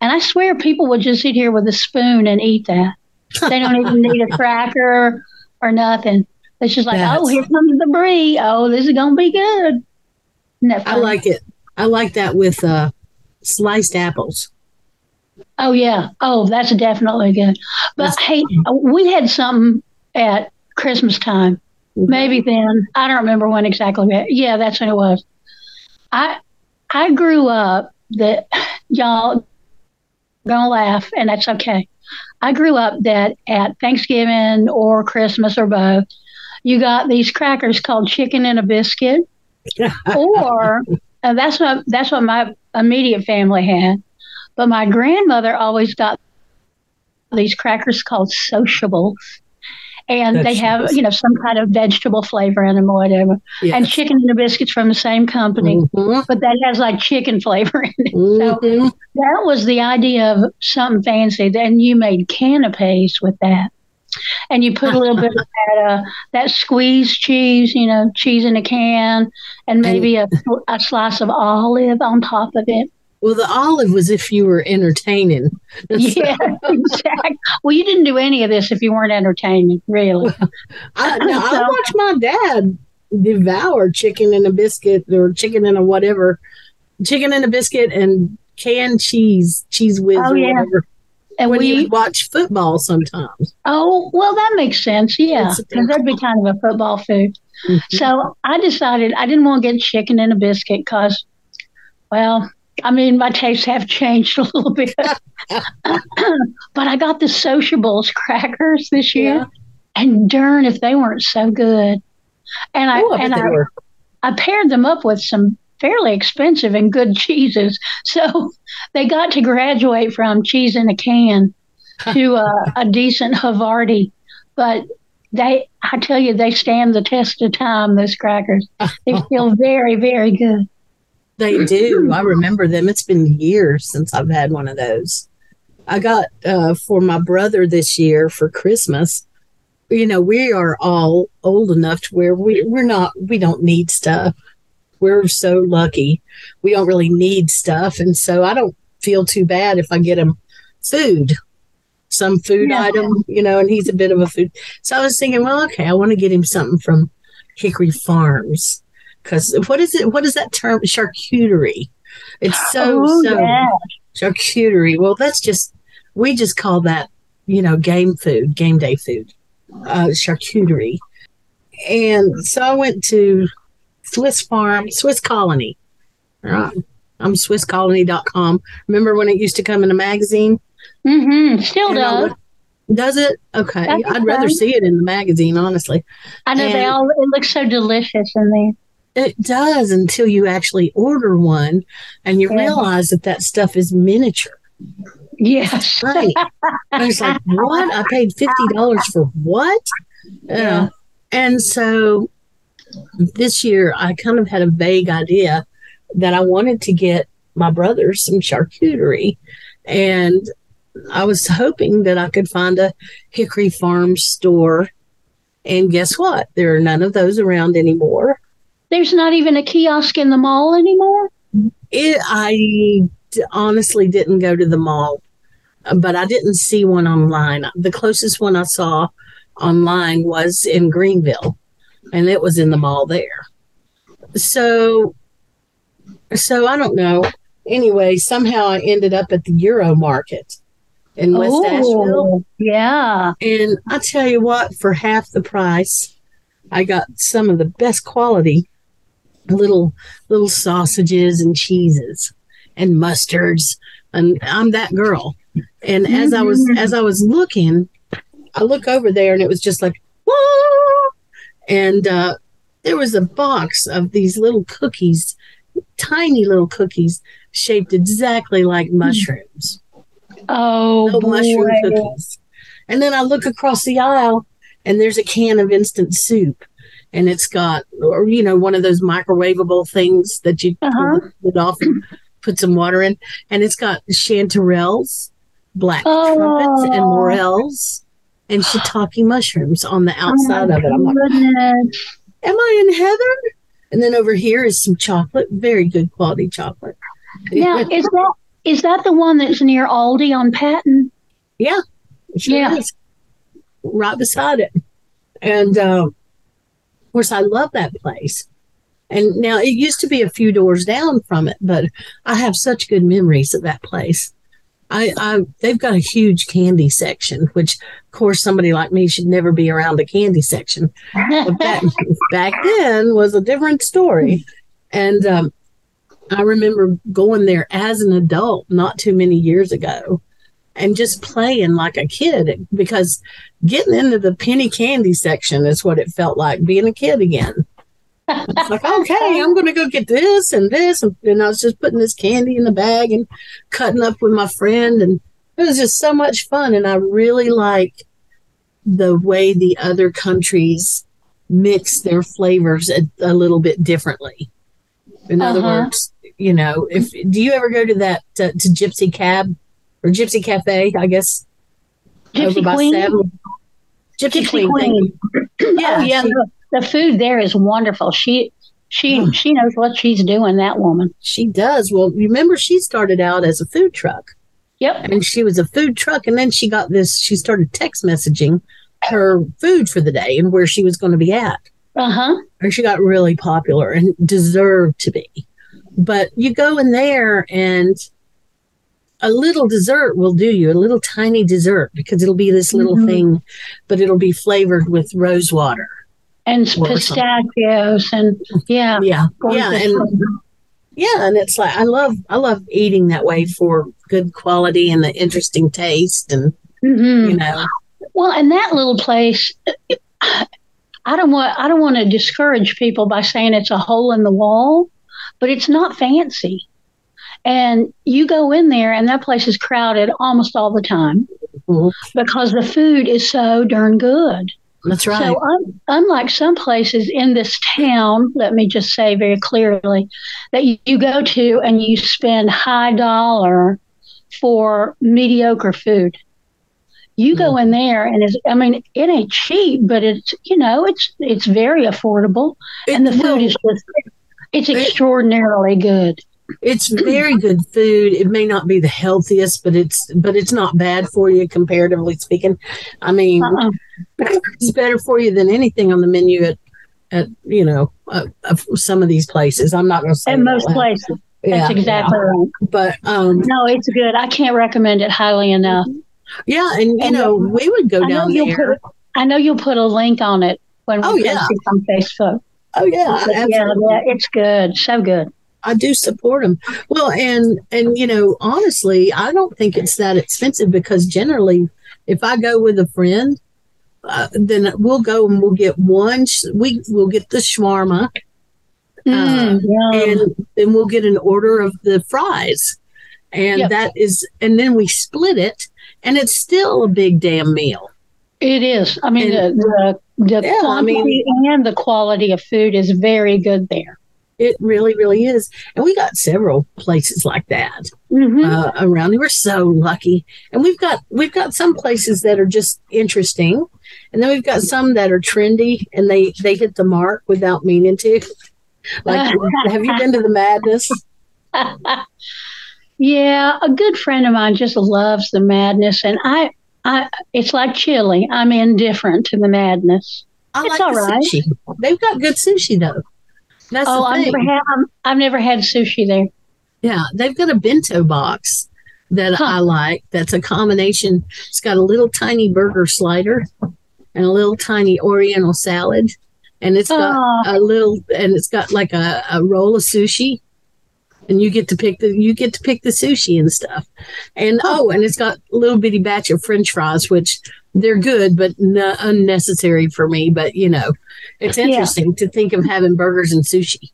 And I swear people would just sit here with a spoon and eat that. They don't even need a cracker or nothing. It's just like, oh, That's- here comes the brie. Oh, this is gonna be good. I like it. I like that with uh, sliced apples. Oh yeah. Oh, that's definitely good. But That's- hey, we had something at Christmas time. Maybe then. I don't remember when exactly. Yeah, that's when it was. I I grew up that y'all gonna laugh, and that's okay. I grew up that at Thanksgiving or Christmas or both, you got these crackers called chicken and a biscuit, [laughs] or uh, that's what that's what my immediate family had. But my grandmother always got these crackers called sociables. And they have, Vegetables. you know, some kind of vegetable flavor in them or whatever. Yes. And chicken and the biscuits from the same company, Mhm, but that has like chicken flavor in it. So mhm. that was the idea of something fancy. Then you made canapes with that. And you put a little bit of that, uh, that squeezed cheese, you know, cheese in a can, and maybe a, a slice of olive on top of it. Well, the olive was if you were entertaining. [laughs] Yeah, exactly. Well, you didn't do any of this if you weren't entertaining, really. [laughs] I, now, I watched my dad devour chicken and a biscuit or chicken and a whatever, chicken and a biscuit and canned cheese, cheese whiz Oh, or yeah. whatever. And when he we, watch football sometimes. oh, well, that makes sense. Yeah, because that'd be kind of a football food. Mhm. So I decided I didn't want to get chicken and a biscuit because, well, I mean, my tastes have changed [laughs] a little bit. [laughs] but I got the Sociables crackers this year, Yeah. and darn if they weren't so good. And I Oh, I and I, were. I paired them up with some fairly expensive and good cheeses. [laughs] So they got to graduate from cheese in a can to uh, a decent Havarti. But they, I tell you, they stand the test of time, those crackers. They feel very, very good. They do. I remember them. It's been years since I've had one of those. I got uh, for my brother this year for Christmas. You know, we are all old enough to where we, we're not, we don't need stuff. We're so lucky. We don't really need stuff. And so I don't feel too bad if I get him food, some food item, you know, and he's a bit of a food. So I was thinking, well, okay, I want to get him something from Hickory Farms because what is it? What is that term? Charcuterie. It's so oh, so yeah. charcuterie. Well, that's just we just call that you know game food, game day food, uh, charcuterie. And so I went to Swiss Farm, Swiss Colony. All right. I'm SwissColony.com. Remember when it used to come in a magazine? Mm-hmm. Still And does. Does it? Okay. Think I'd rather so. see it in the magazine, honestly. I know they all, it looks so delicious in there. It does until you actually order one and you Yeah. realize that that stuff is miniature. Yes. Right. I was like, [laughs] what? I paid $50 for what? Yeah. Uh, and so this year I kind of had a vague idea that I wanted to get my brother some charcuterie. And I was hoping that I could find a Hickory Farm store. And guess what? There are none of those around anymore. There's not even a kiosk in the mall anymore. It, I d- honestly didn't go to the mall, but I didn't see one online. The closest one I saw online was in Greenville, and it was in the mall there. So, so I don't know. Anyway, somehow I ended up at the Euro Market in West Asheville. Oh, yeah. And I tell you what, for half the price, I got some of the best quality little little sausages and cheeses and mustards. And I'm that girl. And as I was Mhm. as I was looking, I look over there and it was just like, Whoa! and uh, there was a box of these little cookies, tiny little cookies shaped exactly like mushrooms Oh, little mushroom cookies. And then I look across the aisle and there's a can of instant soup. And it's got, or, you know, one of those microwavable things that you Uh-huh. it off and put some water in. And it's got chanterelles, black Oh. trumpets, and morels, and shiitake mushrooms on the outside Oh, of it. I'm like, goodness. am I in heaven? And then over here is some chocolate, very good quality chocolate. Now, [laughs] is that is that the one that's near Aldi on Patton? Sure Yeah. is. Right beside it. And um, course, I love that place. And now it used to be a few doors down from it, but I have such good memories of that place. I, I they've got a huge candy section, which of course somebody like me should never be around a candy section. But back, [laughs] back then was a different story. And um, I remember going there as an adult not too many years ago and just playing like a kid because getting into the penny candy section is what it felt like being a kid again. It's like, [laughs] okay, I'm going to go get this and this. And, and I was just putting this candy in the bag and cutting up with my friend. And it was just so much fun. And I really like the way the other countries mix their flavors a, a little bit differently. In other Uh-huh. words, you know, if do you ever go to that uh, to Gypsy Cab or Gypsy Cafe? I guess Gypsy Queen. Gypsy, Gypsy Queen. Queen. [clears throat] Yeah, oh, yeah. she- The, food there is wonderful. She she Mm. she knows what she's doing. That woman. She does. Well, remember she started out as a food truck Yep. and she was a food truck and then she got this she started text messaging her food for the day and where she was going to be at. Uh huh. And she got really popular and deserved to be. But you go in there and a little dessert will do you, a little tiny dessert because it'll be this little Mhm. thing, but it'll be flavored with rose water. And something. pistachios and yeah. Yeah. Yeah. And Yeah, and it's like I love I love eating that way for good quality and the interesting taste and Mhm. you know Well, and that little place, I don't want I don't want to discourage people by saying it's a hole in the wall, but it's not fancy. And you go in there, and that place is crowded almost all the time Mhm. because the food is so darn good. that's right. So, un- unlike some places in this town, let me just say very clearly that you, you go to and you spend high dollar for mediocre food. You go in there and it's, I mean, it ain't cheap, but it's, you know, it's, it's very affordable and the It- food is just, it's it- extraordinarily good. It's very good food. It may not be the healthiest, but it's but it's not bad for you comparatively speaking. I mean, Uh-uh. it's better for you than anything on the menu at at you know uh, of some of these places. I'm not going to say In most loud. places. Yeah, That's exactly right. But um, No, it's good. I can't recommend it highly enough. yeah, and you And know we would go I down there. put I know you'll put a link on it when we Oh, post yeah. it on Facebook. oh yeah, yeah, yeah, it's good, so good. I do support them. Well, and and you know, honestly, I don't think it's that expensive because generally, if I go with a friend, uh, then we'll go and we'll get one. sh- We will get the shawarma, Mm, yum. and then we'll get an order of the fries, and Yep. that is, and then we split it, and it's still a big damn meal. it is. I mean, and- the the, the Yeah, I mean- quantity and the quality of food is very good there. It really, really is, and we got several places like that. hmm uh, around. We're so lucky, and we've got we've got some places that are just interesting, and then we've got some that are trendy and they they hit the mark without meaning to. Like, [laughs] have you been to the Madness? [laughs] yeah, a good friend of mine just loves the madness, and I, I, it's like chili. I'm indifferent to the madness. I It's like all the right. sushi. They've got good sushi though. That's oh, I've never had. I'm- I've never had sushi there. Yeah, they've got a bento box that Huh. I like. That's a combination. It's got a little tiny burger slider and a little tiny Oriental salad, and it's got Oh, a little and it's got like a, a roll of sushi and you get to pick the you get to pick the sushi and stuff and oh and it's got a little bitty batch of french fries which they're good but n- unnecessary for me but you know it's Yeah. interesting to think of having burgers and sushi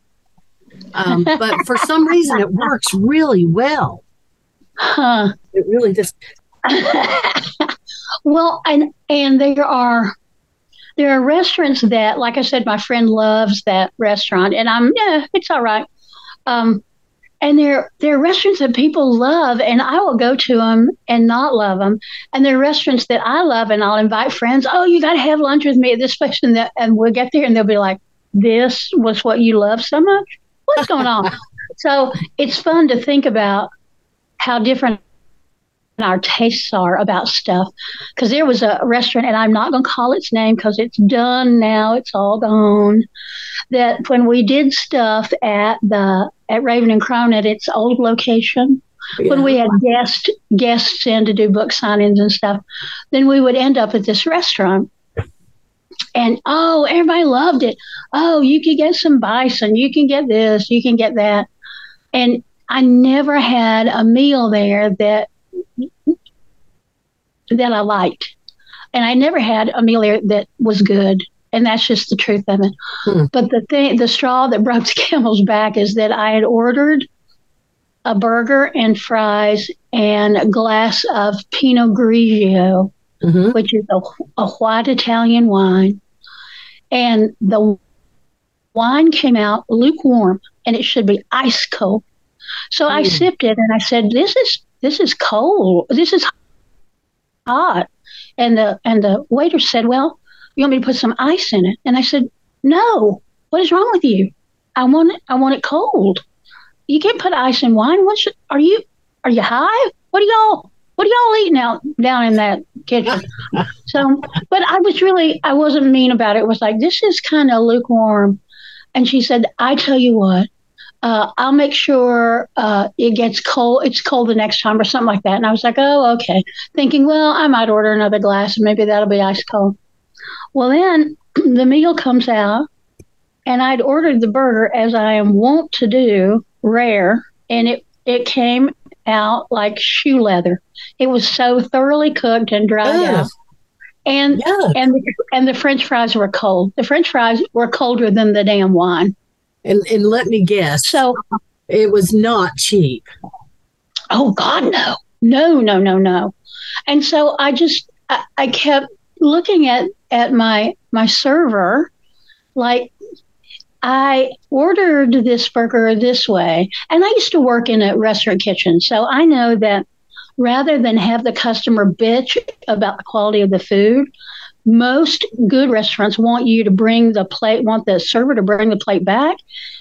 um, but for some reason it works really well huh. it really just [laughs] well, and and there are there are restaurants that, like I said, my friend loves that restaurant, and I'm yeah, it's all right. Um, and there there are restaurants that people love, and I will go to them and not love them. And there are restaurants that I love, and I'll invite friends. Oh, you got to have lunch with me at this place, and that, and we'll get there, and they'll be like, "This was what you love so much. What's going on?" [laughs] so it's fun to think about how different our tastes are about stuff. Because there was a restaurant, and I'm not going to call its name because it's done now, it's all gone. That when we did stuff at the at Raven and Crone at its old location, when we had guest guests in to do book signings and stuff, then we would end up at this restaurant. And oh, everybody loved it. Oh, you can get some bison, you can get this, you can get that. And I never had a meal there that that I liked, and I never had a meal that was good. And that's just the truth of it. Hmm. But the thing, the straw that broke the [laughs] camel's back is that I had ordered a burger and fries and a glass of Pinot Grigio, hmm which is a, a white Italian wine. And the wine came out lukewarm and it should be ice cold. So I Mm. sipped it and I said, This is this is cold. This is hot. And the and the waiter said, Well, you want me to put some ice in it? And I said, No. What is wrong with you? I want it I want it cold. You can't put ice in wine. What's are you are you high? What are y'all what are y'all eating out down in that kitchen? so but I was really I wasn't mean about it. It was like this is kind of lukewarm. And she said, I tell you what, uh, I'll make sure uh, it gets cold. It's cold the next time, or something like that. And I was like, oh, okay. Thinking, well, I might order another glass, and maybe that'll be ice cold. Well, then [clears throat] the meal comes out, and I'd ordered the burger as I am wont to do, rare, and it it came out like shoe leather. It was so thoroughly cooked and dried Ugh. out, and and the, and the French fries were cold. The French fries were colder than the damn wine. And and let me guess, So it was not cheap. Oh God, no, no, no, no, no. And so I just I, I kept looking at at my my server, like I ordered this burger this way, and I used to work in a restaurant kitchen, so I know that rather than have the customer bitch about the quality of the food. Most good restaurants want you to bring the plate, want the server to bring the plate back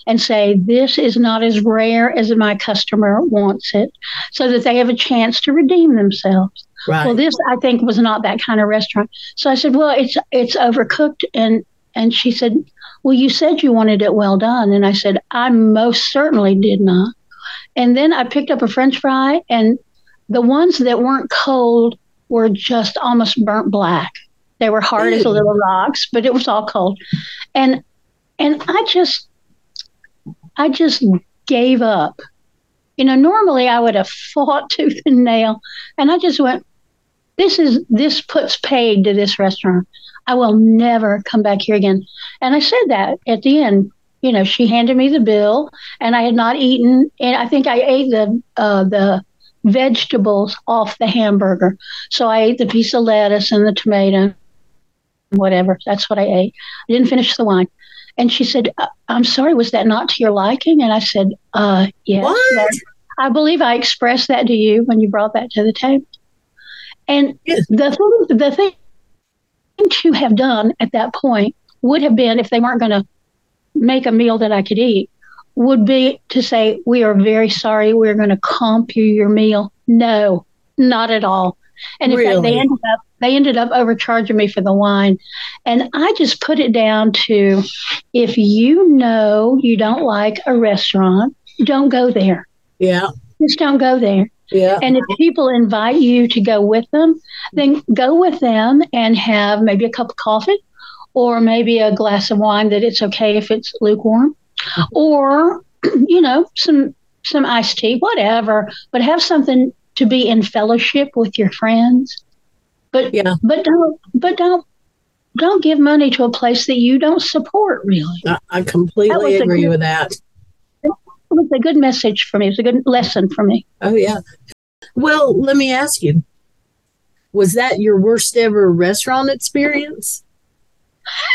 and say, This is not as rare as my customer wants it so that they have a chance to redeem themselves. Right. Well, this I think was not that kind of restaurant. So I said, "Well, it's it's overcooked," and and she said, "Well, you said you wanted it well done," and I said, "I most certainly did not." And then I picked up a French fry, and the ones that weren't cold were just almost burnt black. They were hard as little rocks, but it was all cold, and and I just I just gave up. You know, normally I would have fought [laughs] tooth and nail, and I just went, "This is this puts paid to this restaurant. I will never come back here again." And I said that at the end. You know, she handed me the bill, and I had not eaten, and I think I ate the uh, the vegetables off the hamburger. So I ate the piece of lettuce and the tomato, whatever. That's what I ate. I didn't finish the wine. And she said, "Uh, "I'm sorry, was that not to your liking?" And I said, "Uh, yes." What? that- I believe I expressed that to you when you brought that to the table. And Yes. the thing, the thing to have done at that point would have been if they weren't going to make a meal that I could eat, would be to say, "We are very sorry. We're going to comp you your meal." No, not at all. And in fact, they ended up they ended up overcharging me for the wine, and I just put it down to if you know you don't like a restaurant, don't go there. Yeah. Just don't go there. Yeah. And if people invite you to go with them, then go with them and have maybe a cup of coffee or maybe a glass of wine that it's okay if it's lukewarm or [clears throat] you know some some iced tea whatever but have something to be in fellowship with your friends but Yeah. but don't but don't don't give money to a place that you don't support really I, I completely agree good- with that. it was a good message for me it was a good lesson for me Oh yeah. Well, let me ask you. Was that your worst ever restaurant experience?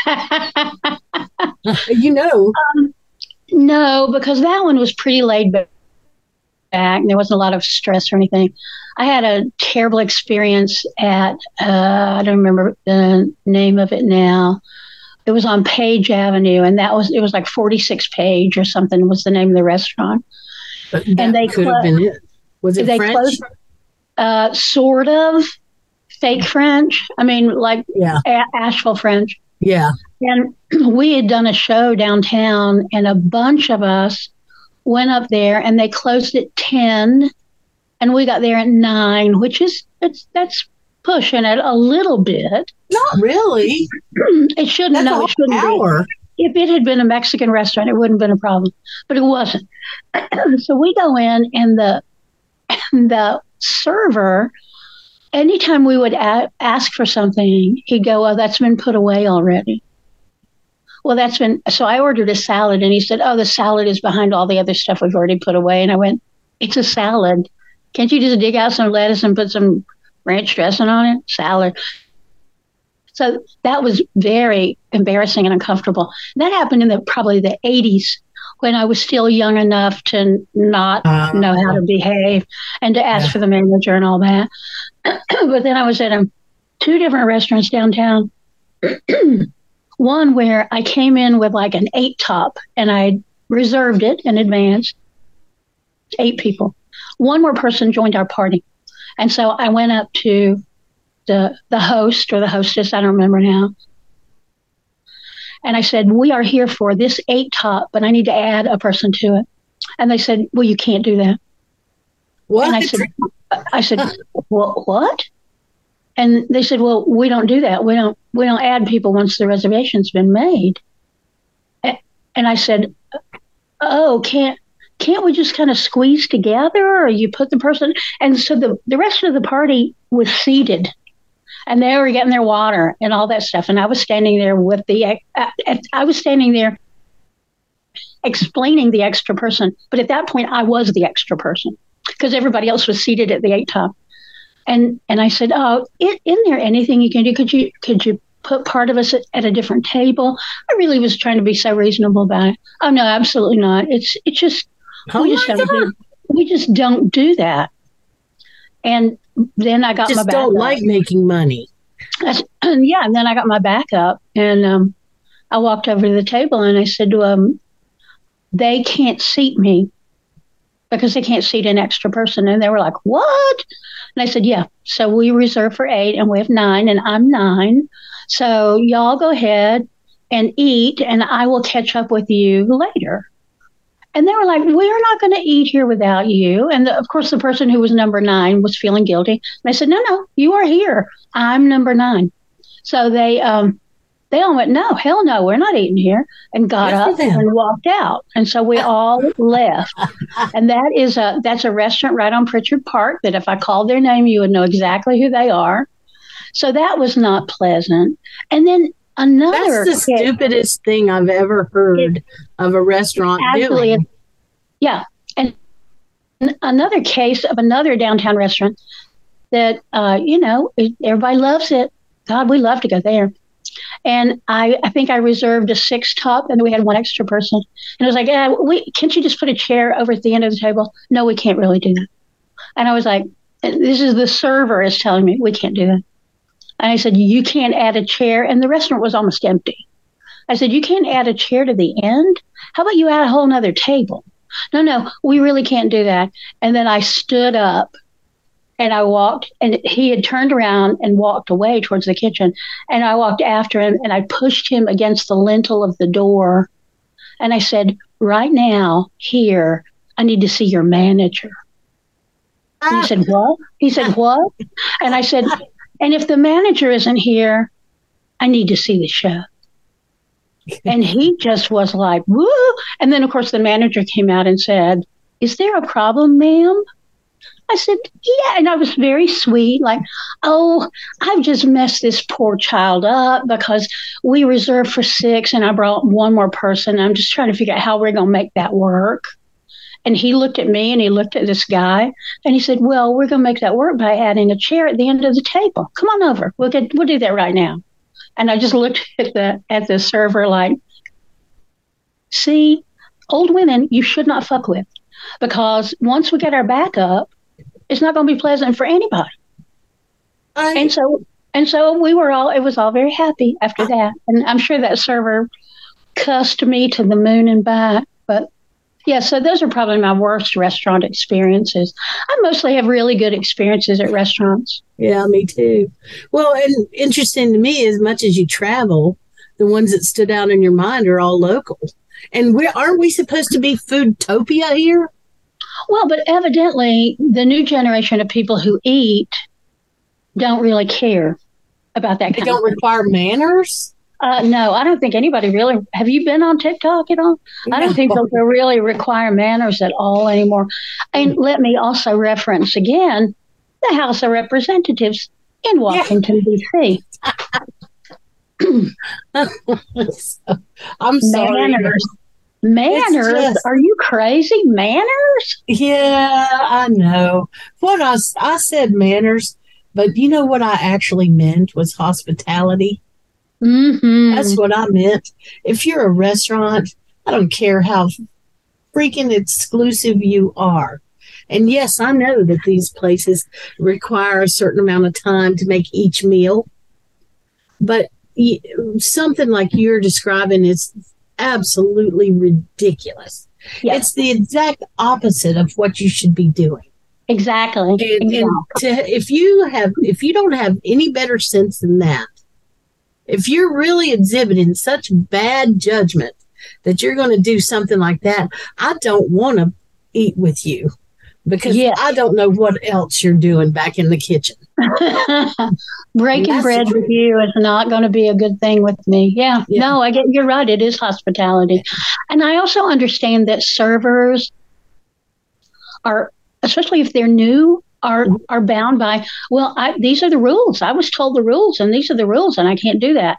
[laughs] You know, um, No, because that one was pretty laid back. And There wasn't a lot of stress or anything. I had a terrible experience at, uh, I don't remember the name of it now. It was on Page Avenue, and that was, it was like 46 Page or something was the name of the restaurant. but And they could clo- have been it. Was it they French? closed- Uh, sort of fake French. I mean, like Yeah. a- Asheville French. Yeah. And [clears throat] we had done a show downtown, and a bunch of us went up there, and they closed at ten, and we got there at nine, which is it's that's pushing it a little bit. Not really. [clears throat] It shouldn't. That's no, it shouldn't be. hour. If it had been a Mexican restaurant, it wouldn't have been a problem, but it wasn't. [clears throat] so we go in, and the and the server anytime we would a- ask for something, he'd go, "Oh, that's been put away already." Well, that's been so. I ordered a salad, and he said, "Oh, the salad is behind all the other stuff we've already put away." And I went, "It's a salad. Can't you just dig out some lettuce and put some ranch dressing on it? Salad." So that was very embarrassing and uncomfortable. That happened in the probably the 80s when I was still young enough to not Uh, know how to behave and to ask Yeah. for the manager and all that. [clears throat] but then I was at um, two different restaurants downtown. [clears throat] One where I came in with like an eight top and I reserved it in advance. Eight people. One more person joined our party. And so I went up to the the host or the hostess, I don't remember now. And I said, We are here for this eight top, but I need to add a person to it. And they said, Well, you can't do that. what? And I said, I said, well, what? And they said, well, we don't do that. We don't, we don't add people once the reservation's been made. And I said, oh, can't, can't we just kind of squeeze together or you put the person? And so the, the rest of the party was seated and they were getting their water and all that stuff. And I was standing there with the, uh, I was standing there explaining the extra person. But at that point, I was the extra person because everybody else was seated at the eight top. And and I said, "Oh, is isn't there anything you can do? Could you could you put part of us at, at a different table?" I really was trying to be so reasonable about it. Oh no, absolutely not. It's it's just oh we just don't do, we just don't do that. And then I got my just back don't like making money. That's, [clears throat] yeah, and then I got my back up and um, I walked over to the table and I said, to um, they can't seat me because they can't seat an extra person. And they were like, what? And I said, yeah. So we reserve for eight and we have nine and I'm nine. So y'all go ahead and eat and I will catch up with you later. And they were like, we're not going to eat here without you. And the, of course, the person who was number nine was feeling guilty. And I said, no, no, you are here. I'm number nine. So they um they all went, no, hell no, we're not eating here, and got up and walked out. And so we all [laughs] left. And that is a that's a restaurant right on Pritchard Park. That if I called their name, you would know exactly who they are. So that was not pleasant. And then another That's the kid- stupidest thing I've ever heard of a restaurant Absolutely. doing. Yeah. And another case of another downtown restaurant that, uh, you know, everybody loves it. God, we love to go there. And I, I think I reserved a six top, and we had one extra person. And it was like, eh, we, can't you just put a chair over at the end of the table? No, we can't really do that. And I was like, this is the server is telling me we can't do that. And I said, you can't add a chair. And the restaurant was almost empty. I said, you can't add a chair to the end? How about you add a whole nother table? No, no, we really can't do that. And then I stood up and I walked, and he had turned around and walked away towards the kitchen. And I walked after him and I pushed him against the lintel of the door. And I said, Right now, here, I need to see your manager. And he said, What? He said, [laughs] What? And I said, And if the manager isn't here, I need to see the show. [laughs] And he just was like, woo. And then, of course, the manager came out and said, Is there a problem, ma'am? I said, Yeah. And I was very sweet, like, Oh, I've just messed this poor child up because we reserved for six and I brought one more person. I'm just trying to figure out how we're going to make that work. And he looked at me and he looked at this guy and he said, Well, we're going to make that work by adding a chair at the end of the table. Come on over. We'll get, we'll do that right now. And I just looked [laughs] at the at the server like, see, old women you should not fuck with, because once we get our back up, it's not going to be pleasant for anybody. I, And so and so we were all it was all very happy after that. And I'm sure that server cussed me to the moon and back. But yeah, so those are probably my worst restaurant experiences. I mostly have really good experiences at restaurants. yeah, me too. Well, and interesting to me, as much as you travel, the ones that stood out in your mind are all local. And we aren't we supposed to be foodtopia here? Well, but evidently the new generation of people who eat don't really care about that They don't require manners. Uh, no, I don't think anybody really. Have you been on TikTok at all? I don't think they'll really require manners at all anymore. And let me also reference again the House of Representatives in Washington, D.C. [laughs] I'm sorry. Manners. Manners? just- Are you crazy? Manners? Yeah, I know. What I, I said manners, but you know what I actually meant was hospitality. Mm-hmm. That's what I meant. If you're a restaurant, I don't care how freaking exclusive you are. And yes, I know that these places require a certain amount of time to make each meal. But something like you're describing is absolutely ridiculous. Yeah. It's the exact opposite of what you should be doing. exactly. And, exactly. and to, if you have, if you don't have any better sense than that, if you're really exhibiting such bad judgment that you're going to do something like that, I don't want to eat with you because Yes. I don't know what else you're doing back in the kitchen. [laughs] Breaking bread with you is not going to be a good thing with me. Yeah, Yeah. no, I get you're right. It is hospitality, and I also understand that servers are, especially if they're new, are Mm-hmm. are bound by. Well, I, these are the rules. I was told the rules, and these are the rules, and I can't do that.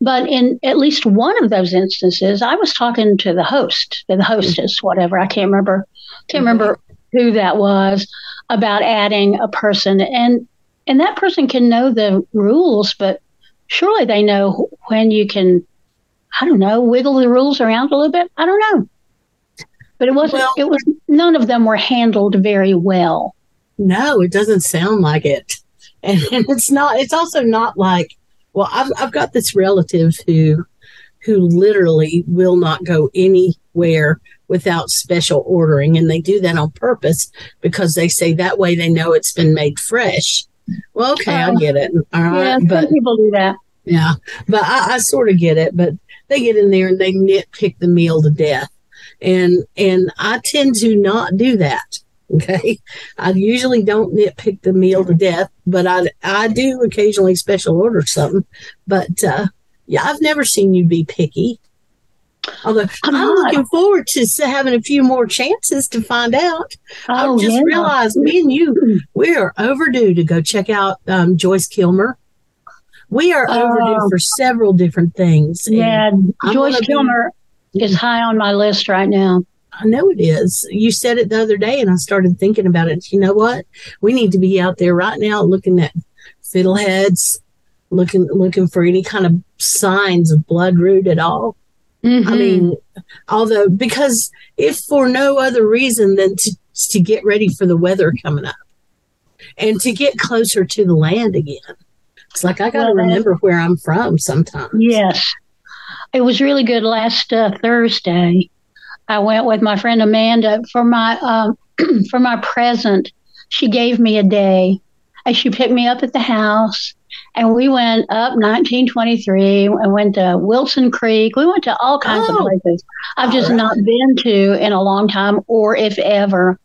But in at least one of those instances, I was talking to the host, the hostess, whatever. I can't remember. Can't remember who that was about adding a person and and that person can know the rules but surely they know when you can i don't know wiggle the rules around a little bit i don't know but it wasn't Well- it was none of them were handled very well No, it doesn't sound like it. And, and it's not, it's also not like, well, I've, I've got this relative who, who literally will not go anywhere without special ordering. And they do that on purpose because they say that way they know it's been made fresh. Well, okay, I Oh. get it. All right. yeah but some people do that yeah, but I, I sort of get it. But they get in there and they nitpick the meal to death, and and I tend to not do that. [laughs] Okay, I usually don't nitpick the meal to death, but I I do occasionally special order something. But uh, yeah, I've never seen you be picky. Although I'm I'm, looking forward to having a few more chances to find out. oh I just yeah. realized me and you, we are overdue to go check out um, Joyce Kilmer. We are overdue Oh. for several different things. yeah joyce gonna be- kilmer is high on my list right now I know it is. You said it the other day, and I started thinking about it. You know what? We need to be out there right now looking at fiddleheads, looking looking for any kind of signs of blood root at all. I Mhm. mean, although because if for no other reason than to to get ready for the weather coming up and to get closer to the land again. It's like I got to Well, remember where I'm from sometimes. Yes. It was really good last uh, Thursday. I went with my friend Amanda for my um, [clears throat] for my present. She gave me a day, and she picked me up at the house, and we went up 1923 and went to Wilson Creek. We went to all kinds Oh, of places I've just all not been to in a long time, or if ever.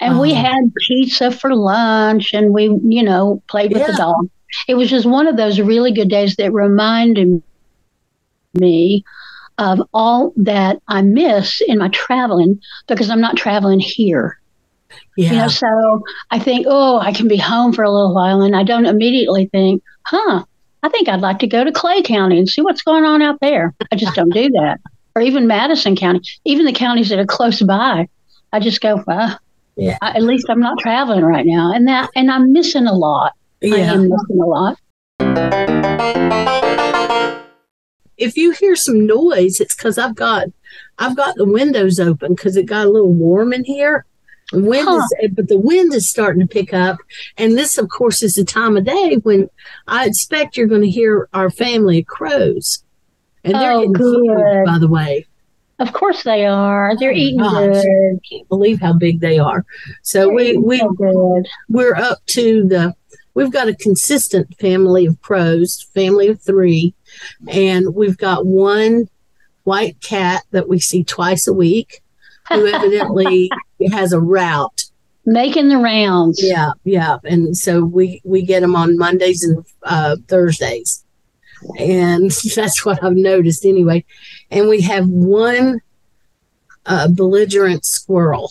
And we Oh. had pizza for lunch, and we, you know, played with the dog. It was just one of those really good days that reminded me of all that I miss in my traveling because I'm not traveling here. Yeah. You know, so I think, oh, I can be home for a little while, and I don't immediately think, huh, I think I'd like to go to Clay County and see what's going on out there. I just don't do that. Or even Madison County, even the counties that are close by. I just go, well, Yeah. I, at least I'm not traveling right now, and that, and I'm missing a lot. I yeah. am missing a lot. if you hear some noise, it's because I've got I've got the windows open because it got a little warm in here. Wind Huh. is, eh, but the wind is starting to pick up, and this, of course, is the time of day when I expect you're going to hear our family of crows, and they're Oh, getting huge, by the way. Of course they are. They're Oh, eating gosh. good. Can't believe how big they are. So They're we we so we're up to the we've got a consistent family of crows, family of three, and we've got one white cat that we see twice a week, who [laughs] evidently has a route. Making the rounds. Yeah, yeah, and so we we get them on Mondays and uh, Thursdays, and [laughs] that's what I've noticed anyway. And we have one uh, belligerent squirrel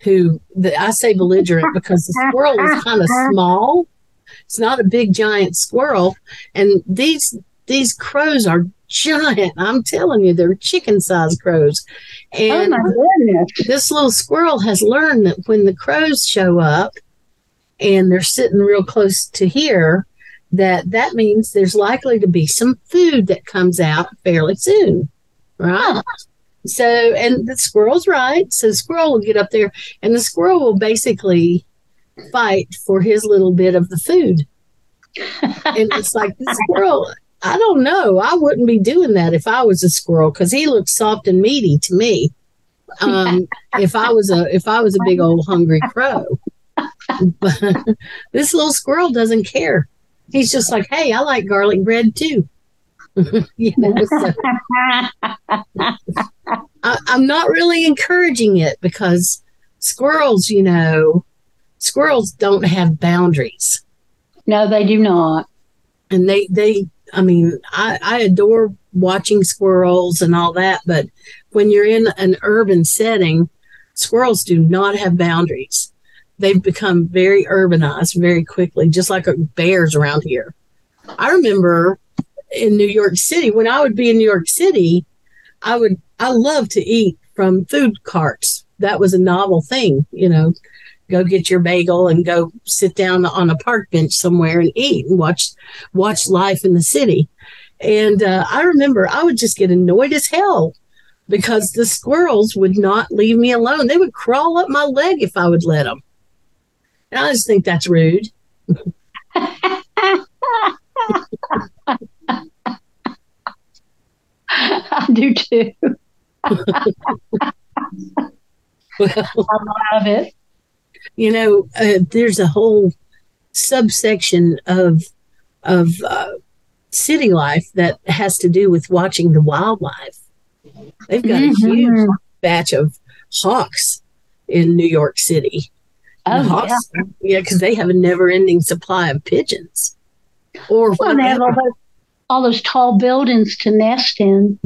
who the, I say belligerent because the squirrel is [laughs] kind of small. It's not a big giant squirrel, and these these crows are giant. I'm telling you, they're chicken sized crows. Oh And my goodness. this little squirrel has learned that when the crows show up and they're sitting real close to here, that that means there's likely to be some food that comes out fairly soon, right? So, and the squirrel's right. So, the squirrel will get up there, and the squirrel will basically fight for his little bit of the food. [laughs] and it's like the squirrel. I don't know. I wouldn't be doing that if I was a squirrel because he looks soft and meaty to me. Um, [laughs] if I was a if I was a big old hungry crow, but [laughs] this little squirrel doesn't care. He's just like, hey, I like garlic bread too. [laughs] you know, so I, I'm not really encouraging it because squirrels, you know, squirrels don't have boundaries no, they do not. and they they i mean i i adore watching squirrels and all that but when you're in an urban setting squirrels do not have boundaries. They've become very urbanized very quickly just like bears around here. I remember in new york city when i would be in new york city i would i love to eat from food carts. That was a novel thing you know go get your bagel and go sit down on a park bench somewhere and eat and watch watch life in the city. And uh, I remember I would just get annoyed as hell because the squirrels would not leave me alone. They would crawl up my leg if I would let them. And I just think that's rude. [laughs] I do too. [laughs] Well, [laughs] I love it. You know, uh, there's a whole subsection of of uh, city life that has to do with watching the wildlife. They've got a huge batch of hawks in New York City. Oh, yeah. hawks, yeah, because they have a never-ending supply of pigeons. Or Well, they have all those, all those tall buildings to nest in.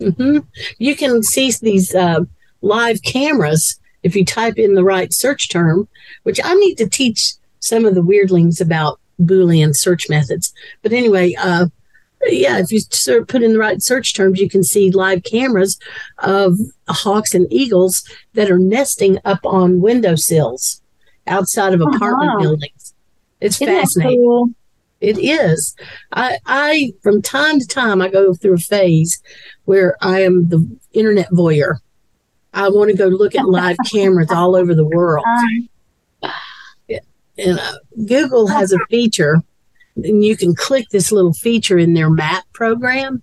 hmm You can see these uh, live cameras if you type in the right search term, which I need to teach some of the weirdlings about Boolean search methods. But anyway, uh, yeah, if you ser- put in the right search terms, you can see live cameras of hawks and eagles that are nesting up on windowsills outside of apartment Uh-huh. buildings. It's Isn't fascinating. cool? It is. I, I, from time to time, I go through a phase where I am the internet voyeur. I want to go look at live [laughs] cameras all over the world. And uh, Google has a feature, and you can click this little feature in their map program,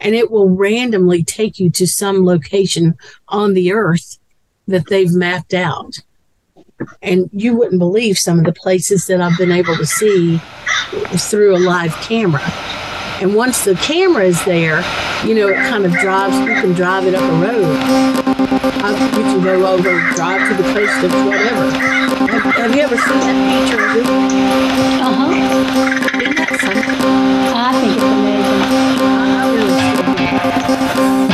and it will randomly take you to some location on the earth that they've mapped out. And you wouldn't believe some of the places that I've been able to see through a live camera. And once the camera is there, you know, it kind of drives, you can drive it up a road. Uh, you can go over, drive to the coast of whatever. Have, have you ever seen that Google? Uh-huh. Isn't that something? I think it's amazing. I really should.